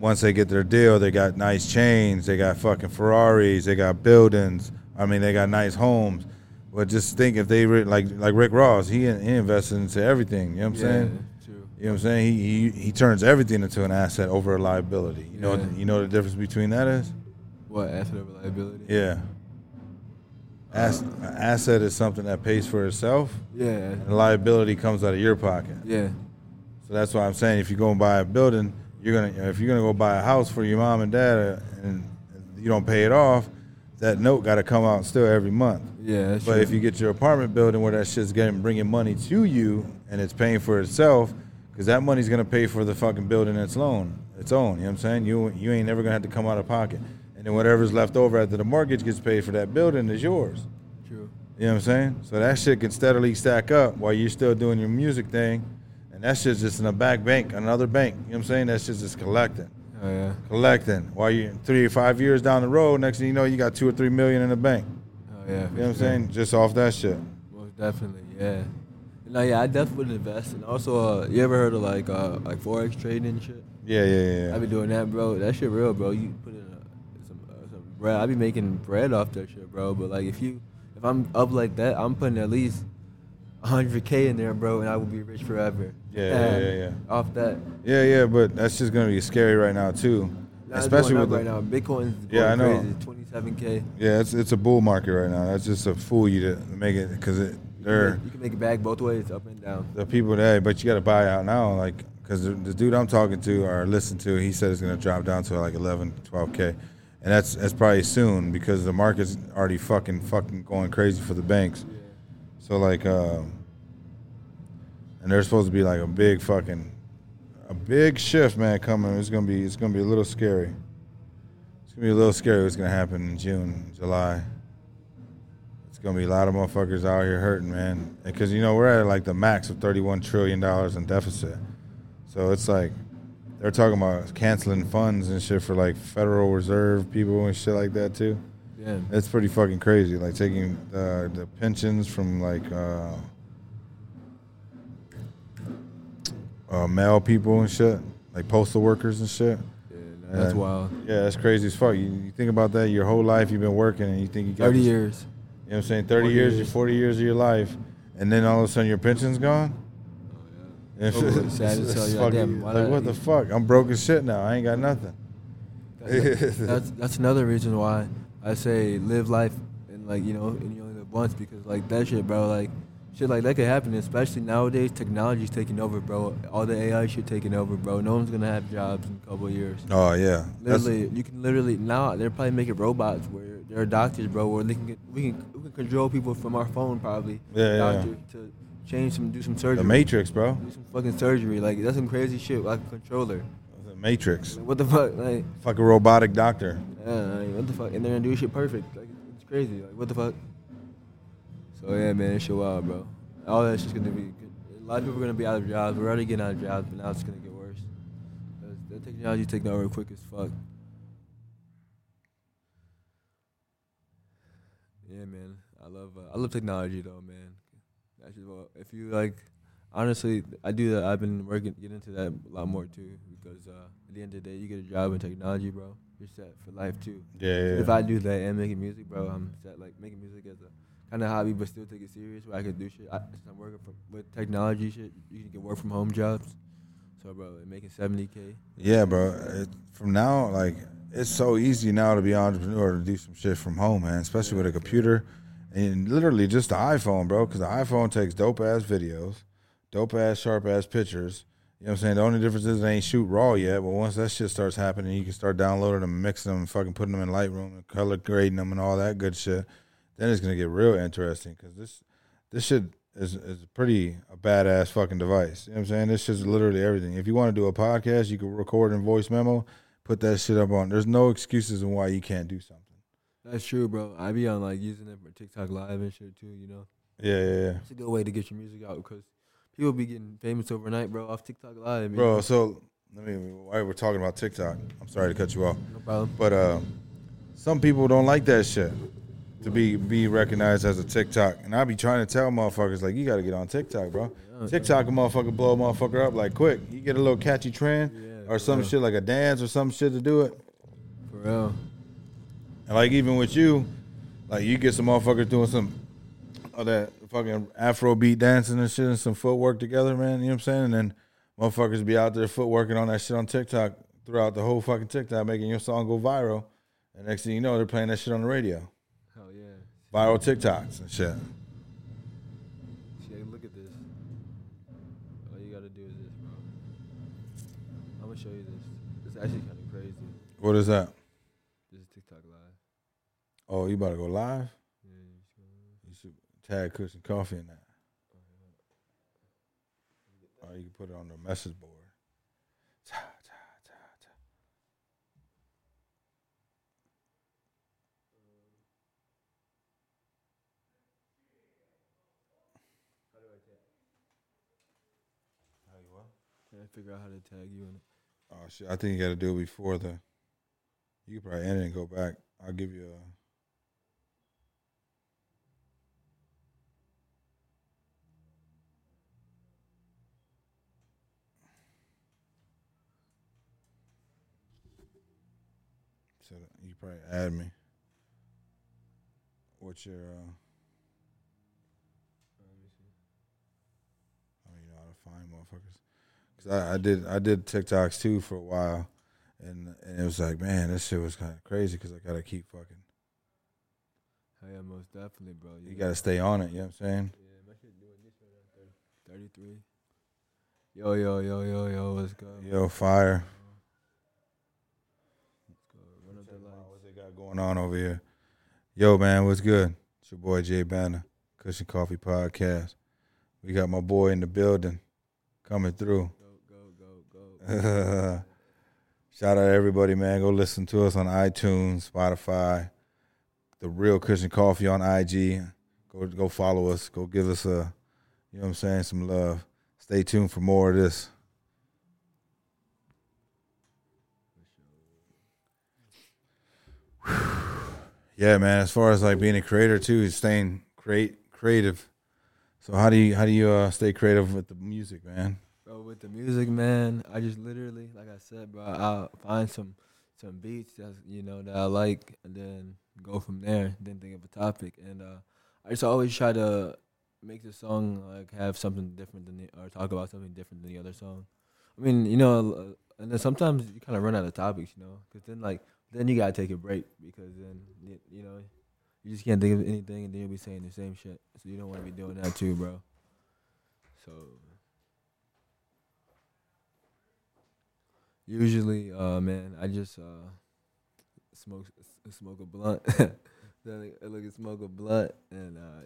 once they get their deal, they got nice chains, they got fucking Ferraris, they got buildings. I mean, they got nice homes. But just think if they re- like like Rick Ross, he he invested into everything. You know what I'm yeah, saying? true. You know what I'm saying? He, he he turns everything into an asset over a liability. You know Yeah. you know the difference between that is? What asset over liability? Yeah. An asset is something that pays for itself. yeah, And liability comes out of your pocket. yeah, So that's why I'm saying if you go and buy a building, you're gonna if you're gonna go buy a house for your mom and dad uh, and you don't pay it off, that note got to come out still every month. yeah. That's But true. if you get your apartment building where that shit's getting bringing money to you and it's paying for itself, because that money's gonna pay for the fucking building its own, its own. You know what I'm saying? You you ain't never gonna have to come out of pocket, and then whatever's left over after the mortgage gets paid for that building is yours. true. You know what I'm saying? So that shit can steadily stack up while you're still doing your music thing, and that shit's just in a back bank, another bank. You know what I'm saying? That shit's just collecting, Oh yeah, collecting. While you three or five years down the road, next thing you know, you got two or three million in the bank. oh yeah. You know what I'm saying? Just off that shit. Most definitely, yeah. No, yeah, I definitely would invest. And also, uh, you ever heard of like uh, like forex trading and shit? Yeah, yeah, yeah. I be doing that, bro. That shit real, bro. You put in a, some uh, some bread. I be making bread off that shit, bro. But like, if you if I'm up like that, I'm putting at least 100k in there, bro, and I will be rich forever. Yeah, yeah, yeah, yeah. Off that. Yeah, yeah, but that's just gonna be scary right now too, Nah, especially with the, right now. Bitcoin's going Yeah, I know. crazy. 27k. yeah, it's it's a bull market right now. That's just to fool you to make it because it they're You can make it back both ways, up and down. the people that but you got to buy out now like because the, the dude I'm talking to or listen to he said it's gonna drop down to like 11, 12k, and that's that's probably soon because the market's already fucking fucking going crazy for the banks. So like, um, and there's supposed to be like a big fucking, a big shift, man, coming. It's gonna be, it's gonna be a little scary. It's gonna be a little scary. What's gonna happen in June, July? It's gonna be a lot of motherfuckers out here hurting, man. Because you know we're at like the max of 31 trillion dollars in deficit. So it's like they're talking about canceling funds and shit for like Federal Reserve people and shit like that too. Yeah. It's pretty fucking crazy. Like taking the the pensions from like uh, uh, male people and shit, like postal workers and shit. yeah that's Yeah. wild. Yeah, that's crazy as fuck. You, you think about that, your whole life you've been working, and you think you got 30 this- years. You know what I'm saying? Thirty 40 years, years. forty years of your life, and then all of a sudden your pension's gone. And [laughs] it's sad it's as. You're fucking- like, damn, why like not- what the fuck? I'm broke as shit now. I ain't got nothing. [laughs] that's that's another reason why I say live life and like you know and you only live once because like that shit, bro. Like shit like that could happen, especially nowadays. Technology's taking over, bro. All the AI shit taking over, bro. No one's gonna have jobs in a couple of years. Oh yeah, That's- Literally, you can literally now they're probably making robots where there are doctors, bro, where they can get, we can we can control people from our phone probably. Yeah, yeah, doctor to change some, do some surgery. the Matrix, bro. Do some fucking surgery. Like that's some crazy shit. Like a controller. The Matrix. Like, what the fuck? Like. Fucking robotic doctor. Yeah, like, what the fuck? And they're gonna do shit perfect. Like it's crazy. Like what the fuck? So yeah, man, it's shit wild, bro. All that's just gonna be. A lot of people are gonna be out of jobs. We're already getting out of jobs, but now it's gonna get worse. The technology taking over quick as fuck. Yeah, man. I love uh, I love technology though, man. That's just what, if you like. Honestly, I do that. I've been working get into that a lot more too because uh, at the end of the day, you get a job in technology, bro. You're set for life too. Yeah, yeah. If I do that and making music, bro, I'm set like making music as a kind of hobby, but still take it serious. Where I can do shit. I, i'm working from, with technology shit. You can get work from home jobs. So, bro, making seventy k. Yeah, bro. It, from now, like, it's so easy now to be an entrepreneur to do some shit from home, man. Especially with a computer and literally just the iPhone, bro. Because the iPhone takes dope ass videos, dope ass, sharp ass pictures. You know what I'm saying? The only difference is they ain't shoot raw yet, but once that shit starts happening, you can start downloading them, mixing them, fucking putting them in Lightroom and color grading them and all that good shit. Then it's gonna get real interesting because this, this shit, is is pretty a badass fucking device. You know what I'm saying? This is literally everything. If you want to do a podcast, you can record in voice memo, put that shit up on. There's no excuses on why you can't do something. That's true, bro. I be on like using it for TikTok live and shit too. You know, Yeah, yeah, yeah. it's a good way to get your music out because people be getting famous overnight, bro, off TikTok live. Bro, know? so let me while we're talking about TikTok, I'm sorry to cut you off. no problem. But uh, some people don't like that shit to be be recognized as a TikTok, and I be trying to tell motherfuckers like, you got to get on TikTok, bro. Yeah. TikTok a motherfucker blow a motherfucker up like quick. You get a little catchy trend Yeah, or some real. shit like a dance or some shit to do it. For real. And like even with you, like you get some motherfuckers doing some of that fucking Afro beat dancing and shit and some footwork together, man. You know what I'm saying? And then motherfuckers be out there footworking on that shit on TikTok throughout the whole fucking TikTok, making your song go viral. And next thing you know, they're playing that shit on the radio. Hell yeah. Viral TikToks and shit. See, look at this. All you gotta do is this, bro. I'm gonna show you this. It's actually kind of crazy. What is that? This is TikTok live. Oh, you about to go live? Yeah, you go- You should tag Kush and Coffee in that. Or you can put it on the message board. Ta, ta, ta, ta. How do I tag? How you what? Trying to figure out how to tag you in it. Oh shit! I think you got to do it before the. You can probably end it and go back. I'll give you a. So that you probably add me. What's your? Uh, oh, you know how to find motherfuckers. Cause I, I did I did TikToks too for a while, and and it was like, man, this shit was kind of crazy because I gotta keep fucking. Hell yeah, most definitely, bro. You gotta stay on it. You know what I'm saying? Yeah, my shit doing this right now. 33. Yo, yo, yo, yo, yo, let's go. Yo, fire. Let's go. Run up the What's lights. they got going on over here? Yo, man, what's good? It's your boy Jay Banner, Kush and Coffee Podcast. We got my boy in the building, coming through. Go, go, go, go. [laughs] Shout out to everybody, man. Go listen to us on iTunes, Spotify, the Real Kush and Coffee on IG. Go go follow us. Go give us a, you know what I'm saying, some love. Stay tuned for more of this. [sighs] Yeah, man. As far as like being a creator too, is staying create creative. So how do you how do you uh, stay creative with the music, man? Bro, with the music, man, I just literally, like I said, bro, I'll find some some beats that you know that I like, and then go from there. Then think of a topic, and uh, I just always try to make the song like have something different than the, or talk about something different than the other song. I mean, you know, and then sometimes you kind of run out of topics, you know, because then like then you gotta take a break because then you know you just can't think of anything, and then you'll be saying the same shit. So you don't want to be doing that too, bro. So Usually, uh, man, I just uh, smoke smoke a blunt. [laughs] then I look at smoke a blunt and uh,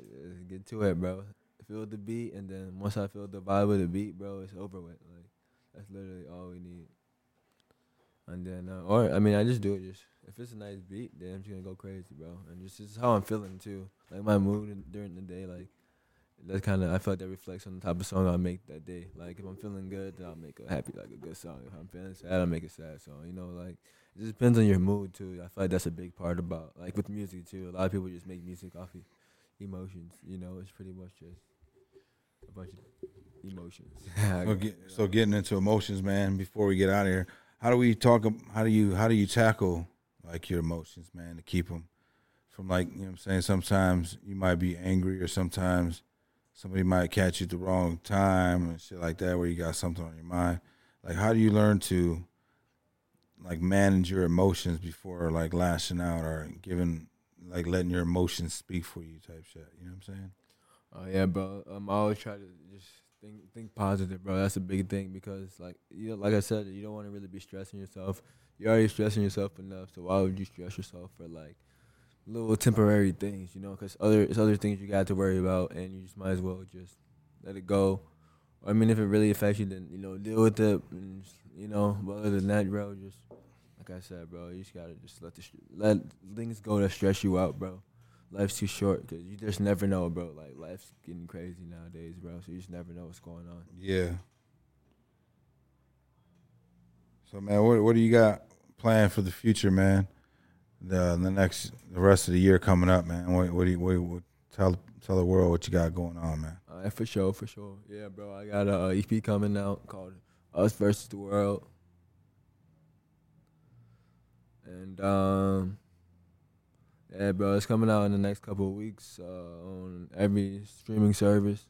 get to it, bro. Feel the beat, and then once I feel the vibe of the beat, bro, it's over with. Like that's literally all we need. And then, uh, or I mean, I just do it. Just if it's a nice beat, then I'm just gonna go crazy, bro. And just this is how I'm feeling too, like my mood in- during the day, like. That's kind of I feel like that reflects on the type of song I make that day. Like if I'm feeling good, then I'll make a happy like a good song. If I'm feeling sad, I'll make a sad song. You know, like it just depends on your mood too. I feel like that's a big part about like with music too. A lot of people just make music off of emotions. You know, it's pretty much just a bunch of emotions. [laughs] So, get, so getting into emotions, man. Before we get out of here, how do we talk? How do you how do you tackle like your emotions, man, to keep them from like you know what I'm saying? Sometimes you might be angry, or sometimes somebody might catch you at the wrong time and shit like that, where you got something on your mind. Like, how do you learn to like manage your emotions before like lashing out or giving like letting your emotions speak for you type shit? You know what I'm saying? Oh yeah, bro. Um, I always try to just think think positive, bro. That's a big thing because, like you know, like I said, you don't want to really be stressing yourself. You're already stressing yourself enough, so why would you stress yourself for like little temporary things, you know, because other it's other things you got to worry about, and you just might as well just let it go. I mean, if it really affects you, then you know deal with it. And, you know, but other than that, bro, just like I said, bro, you just gotta just let the let things go that stress you out, bro. Life's too short because you just never know, bro. Like life's getting crazy nowadays, bro. So you just never know what's going on. Yeah. So man, what what do you got planned for the future, man? The the next the rest of the year coming up, man. What what do you what, what tell tell the world what you got going on, man? Right, for sure, for sure. Yeah, bro. I got a uh, EP coming out called Us versus the World, and um, yeah, bro, it's coming out in the next couple of weeks uh, on every streaming service,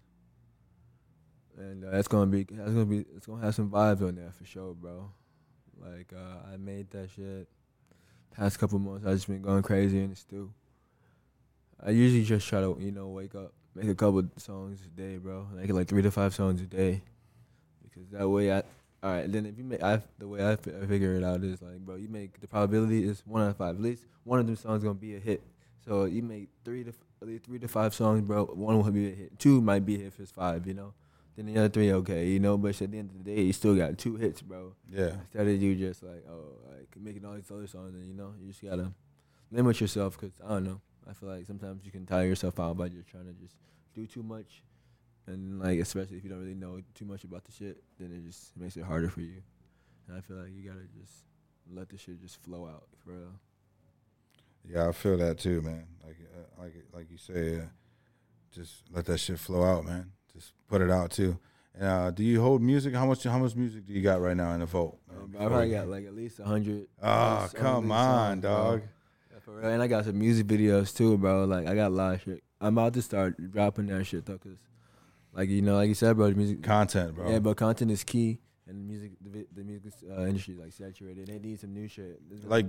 and uh, it's gonna be it's gonna be it's gonna have some vibes on there for sure, bro. Like uh, I made that shit past couple months. I just been going crazy in the stew. I usually just try to you know wake up, make a couple songs a day, bro. Make like three to five songs a day, because that way I. All right, then if you make, I the way I, figure it out is like, bro, you make the probability is one out of five. At least one of them songs gonna be a hit. So you make three to f- at least three to five songs, bro. One will be a hit. Two might be a hit if it's five, you know. Then the other three, okay, you know. But at the end of the day, you still got two hits, bro. Yeah. Instead of you just like, oh, like making all these other songs, and you know, you just gotta limit yourself because I don't know. I feel like sometimes you can tire yourself out by just trying to just do too much, and like especially if you don't really know too much about the shit, then it just makes it harder for you. And I feel like you gotta just let the shit just flow out for real. Yeah, I feel that too, man. Like uh, like like you say, uh, just let that shit flow out, man. Just put it out too. And uh, do you hold music? How much how much music do you got right now in the vault? Um, I probably got like at least a hundred. Ah, come on, songs, dog. Yeah, for real. And I got some music videos too, bro. Like I got a lot of shit. I'm about to start dropping that shit though, cause like you know, like you said, bro, the music Content, bro. Yeah, but content is key, and the music, the, the music uh, industry is like saturated. They need some new shit. Like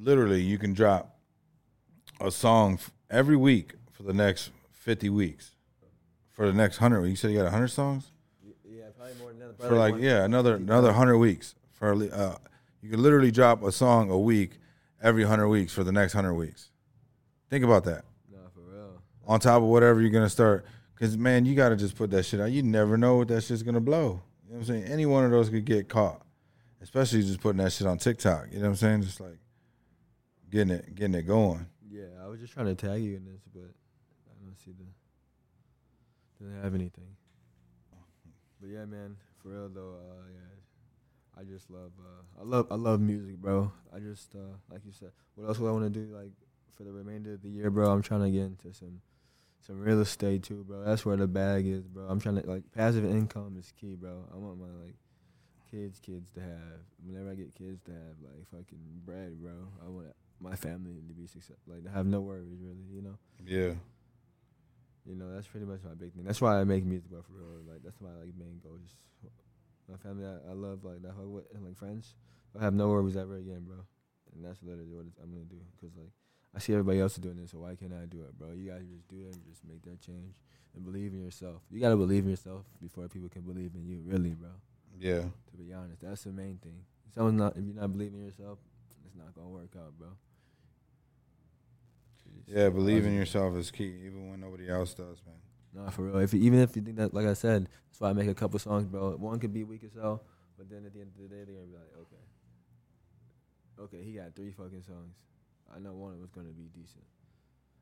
literally you can drop a song f- every week for the next 50 weeks for the next 100 weeks. you said you got 100 songs yeah, probably more than that. for like yeah another another 100 weeks for uh, you can literally drop a song a week every 100 weeks for the next 100 weeks think about that Nah, for real. on top of whatever you're gonna start because man you gotta just put that shit out you never know what that shit's gonna blow you know what i'm saying any one of those could get caught especially just putting that shit on tiktok you know what i'm saying just like getting it getting it going Yeah, I was just trying to tag you in this, but I don't see the. Doesn't have anything. But yeah, man, for real though, uh, yeah, I just love, uh, I love, I love music, bro. I just, uh, like you said, what else would I want to do, like, for the remainder of the year, bro? I'm trying to get into some, some real estate too, bro. That's where the bag is, bro. I'm trying to like passive income is key, bro. I want my like kids, kids to have. Whenever I get kids to have like fucking bread, bro. I want my family to be successful, like to have no worries, really. You know. yeah You know, that's pretty much my big thing. That's why I make music, bro, for real. Like, that's my like main goal. Just my family, I, I love like that whole and like friends. I have no worries ever again, bro. And that's literally what it's, I'm gonna do. Cause like I see everybody else doing this, so why can't I do it, bro? You gotta just do it and just make that change and believe in yourself. You gotta believe in yourself before people can believe in you, really, bro. yeah To be honest, that's the main thing. If someone's not, if you're not believing in yourself, it's not gonna work out, bro. Just yeah believe in yourself is key even when nobody else does man Nah, for real. If you, even if you think that, like I said, that's why I make a couple songs, bro. One could be weak as hell, but then at the end of the day, they're gonna be like, okay, okay, he got three fucking songs. I know one of them's gonna be decent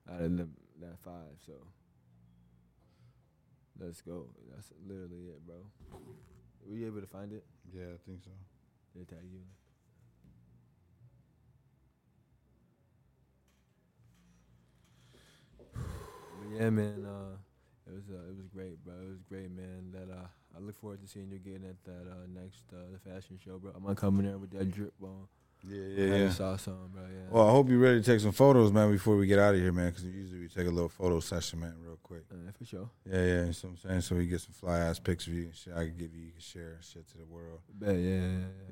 out of them, that five. So let's go. That's literally it, bro. Were you able to find it? yeah i think so They tag you. it? Yeah, man. Uh, it was uh, it was great, bro. It was great, man. That uh, I look forward to seeing you again at that uh, next uh, the fashion show, bro. I'm gonna come in there with that drip on. Yeah I yeah yeah just saw some, bro. Yeah. well i hope you're ready to take some photos man before we get out of here man because usually we take a little photo session man real quick Uh, for sure. yeah yeah you know what i'm saying so we get some fly ass pics of you and shit i can give you you can share shit to the world Bet, yeah, yeah,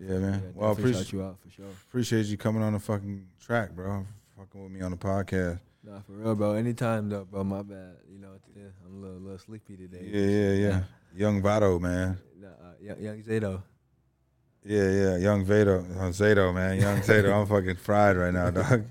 yeah. Yeah, man. Well, I appreciate- you out for sure. appreciate you coming on the fucking track bro fucking with me on the podcast Nah, for real, bro. Anytime though, bro. My bad. You know, I'm a little, little sleepy today. yeah yeah yeah [laughs] young Vado, man Nah, uh, young, young Zato. Yeah, yeah, young Vado, uh, Zato, man, young Zato. I'm fucking fried right now, dog.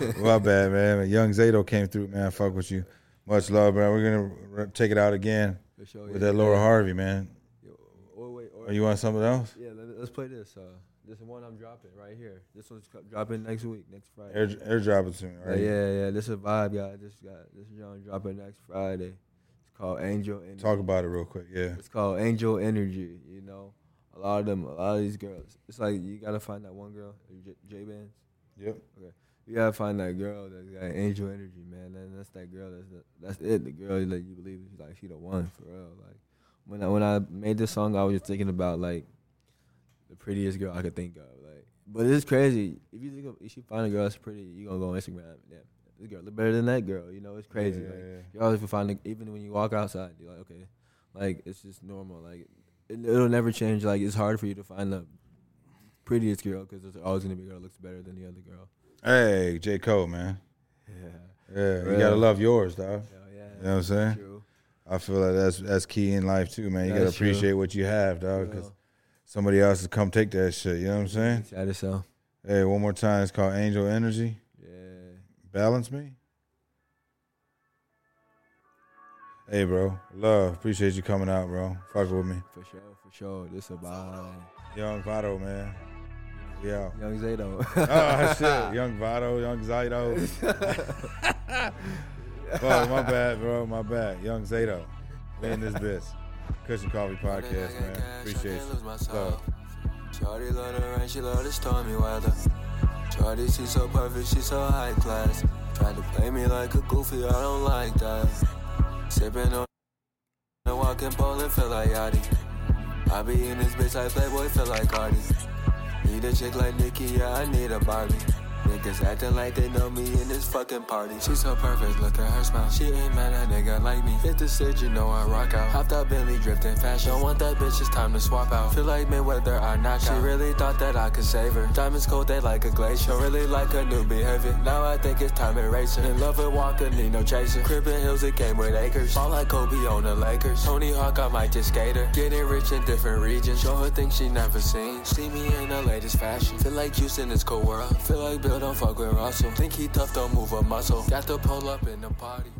[laughs] My bad, man. Young Zato came through, man. Fuck with you. Much love, bro. We're gonna take it out again For sure. with yeah, that yeah. Laura Harvey, man. Yo, Or wait, or Or you want something else? yeah, let, us play this. Uh, this one I'm dropping right here. This one's dropping next week, next Friday. Air, airdrop it soon, Yeah, right? yeah, yeah. This is a vibe, guys. This got this is John dropping next Friday. It's called Angel Energy. Talk about it real quick. Yeah. It's called Angel Energy. You know, a lot of them, a lot of these girls. It's like you gotta find that one girl, J Bands. Yep. Okay. You gotta find that girl that's got angel energy, man. And that's that girl. That's the, that's it. The girl that you believe is like she the one for real. Like when I when I made this song, I was just thinking about like the prettiest girl I could think of. Like, but it's crazy. If you think of, if you find a girl that's pretty, you gonna go on Instagram. Yeah, this girl look better than that girl. You know, it's crazy. Yeah, like, yeah, you always find even when you walk outside, you're like, okay, like it's just normal. Like it'll never change. Like it's hard for you to find the prettiest girl because there's always gonna be a girl that looks better than the other girl. Hey, J. Cole, man. Yeah. Yeah, you gotta love yours, dog. Yeah. You know what I'm saying? True. I feel like that's that's key in life too, man. You That's gotta true. appreciate what you have, dog, because somebody else has come take that shit. You know what I'm saying? Shout us out. Hey, one more time. It's called Angel Energy. Yeah. Balance me. Hey, bro. Love. Appreciate you coming out, bro. Fuck with me. For sure, for sure. This a vibe. Young Vado, man. We out. Young Zato. [laughs] oh shit, Young Vado, Young Zato. [laughs] Fuck, my bad, bro. My bad. Young Zato. We in this bitch. Kush and Coffee Podcast, man. Appreciate you. Love. Shorty love the rain, she love the stormy weather. Shorty, she so perfect, she so high class. Tried to play me like a goofy, I don't like that. Sipping on and walking pole and feel like Yachty. I be in this bitch like Playboi, feel like Carti. Need a chick like Nicki, yeah, I need a Barbie. Niggas acting like they know me in this fucking party. She so perfect, look at her smile. She ain't mad at nigga like me. Hit the stage, you know I rock out. Hopped out Bentley, drifting fashion. Don't want that bitch, it's time to swap out. Feel like Mayweather, I knock out. She really thought that I could save her. Diamonds cold, they like a glacier. Really like her new behavior. Now I think it's time to race her. In love with Walker, need no chaser. Crib in hills, it came with acres. Fall like Kobe on the Lakers. Tony Hawk, I might just skate her. Getting rich in different regions. Show her things she never seen. See me in the latest fashion. Feel like Houston is cold world. Feel like don't fuck with Russell. Think he tough, don't move a muscle. Got to pull up in the party.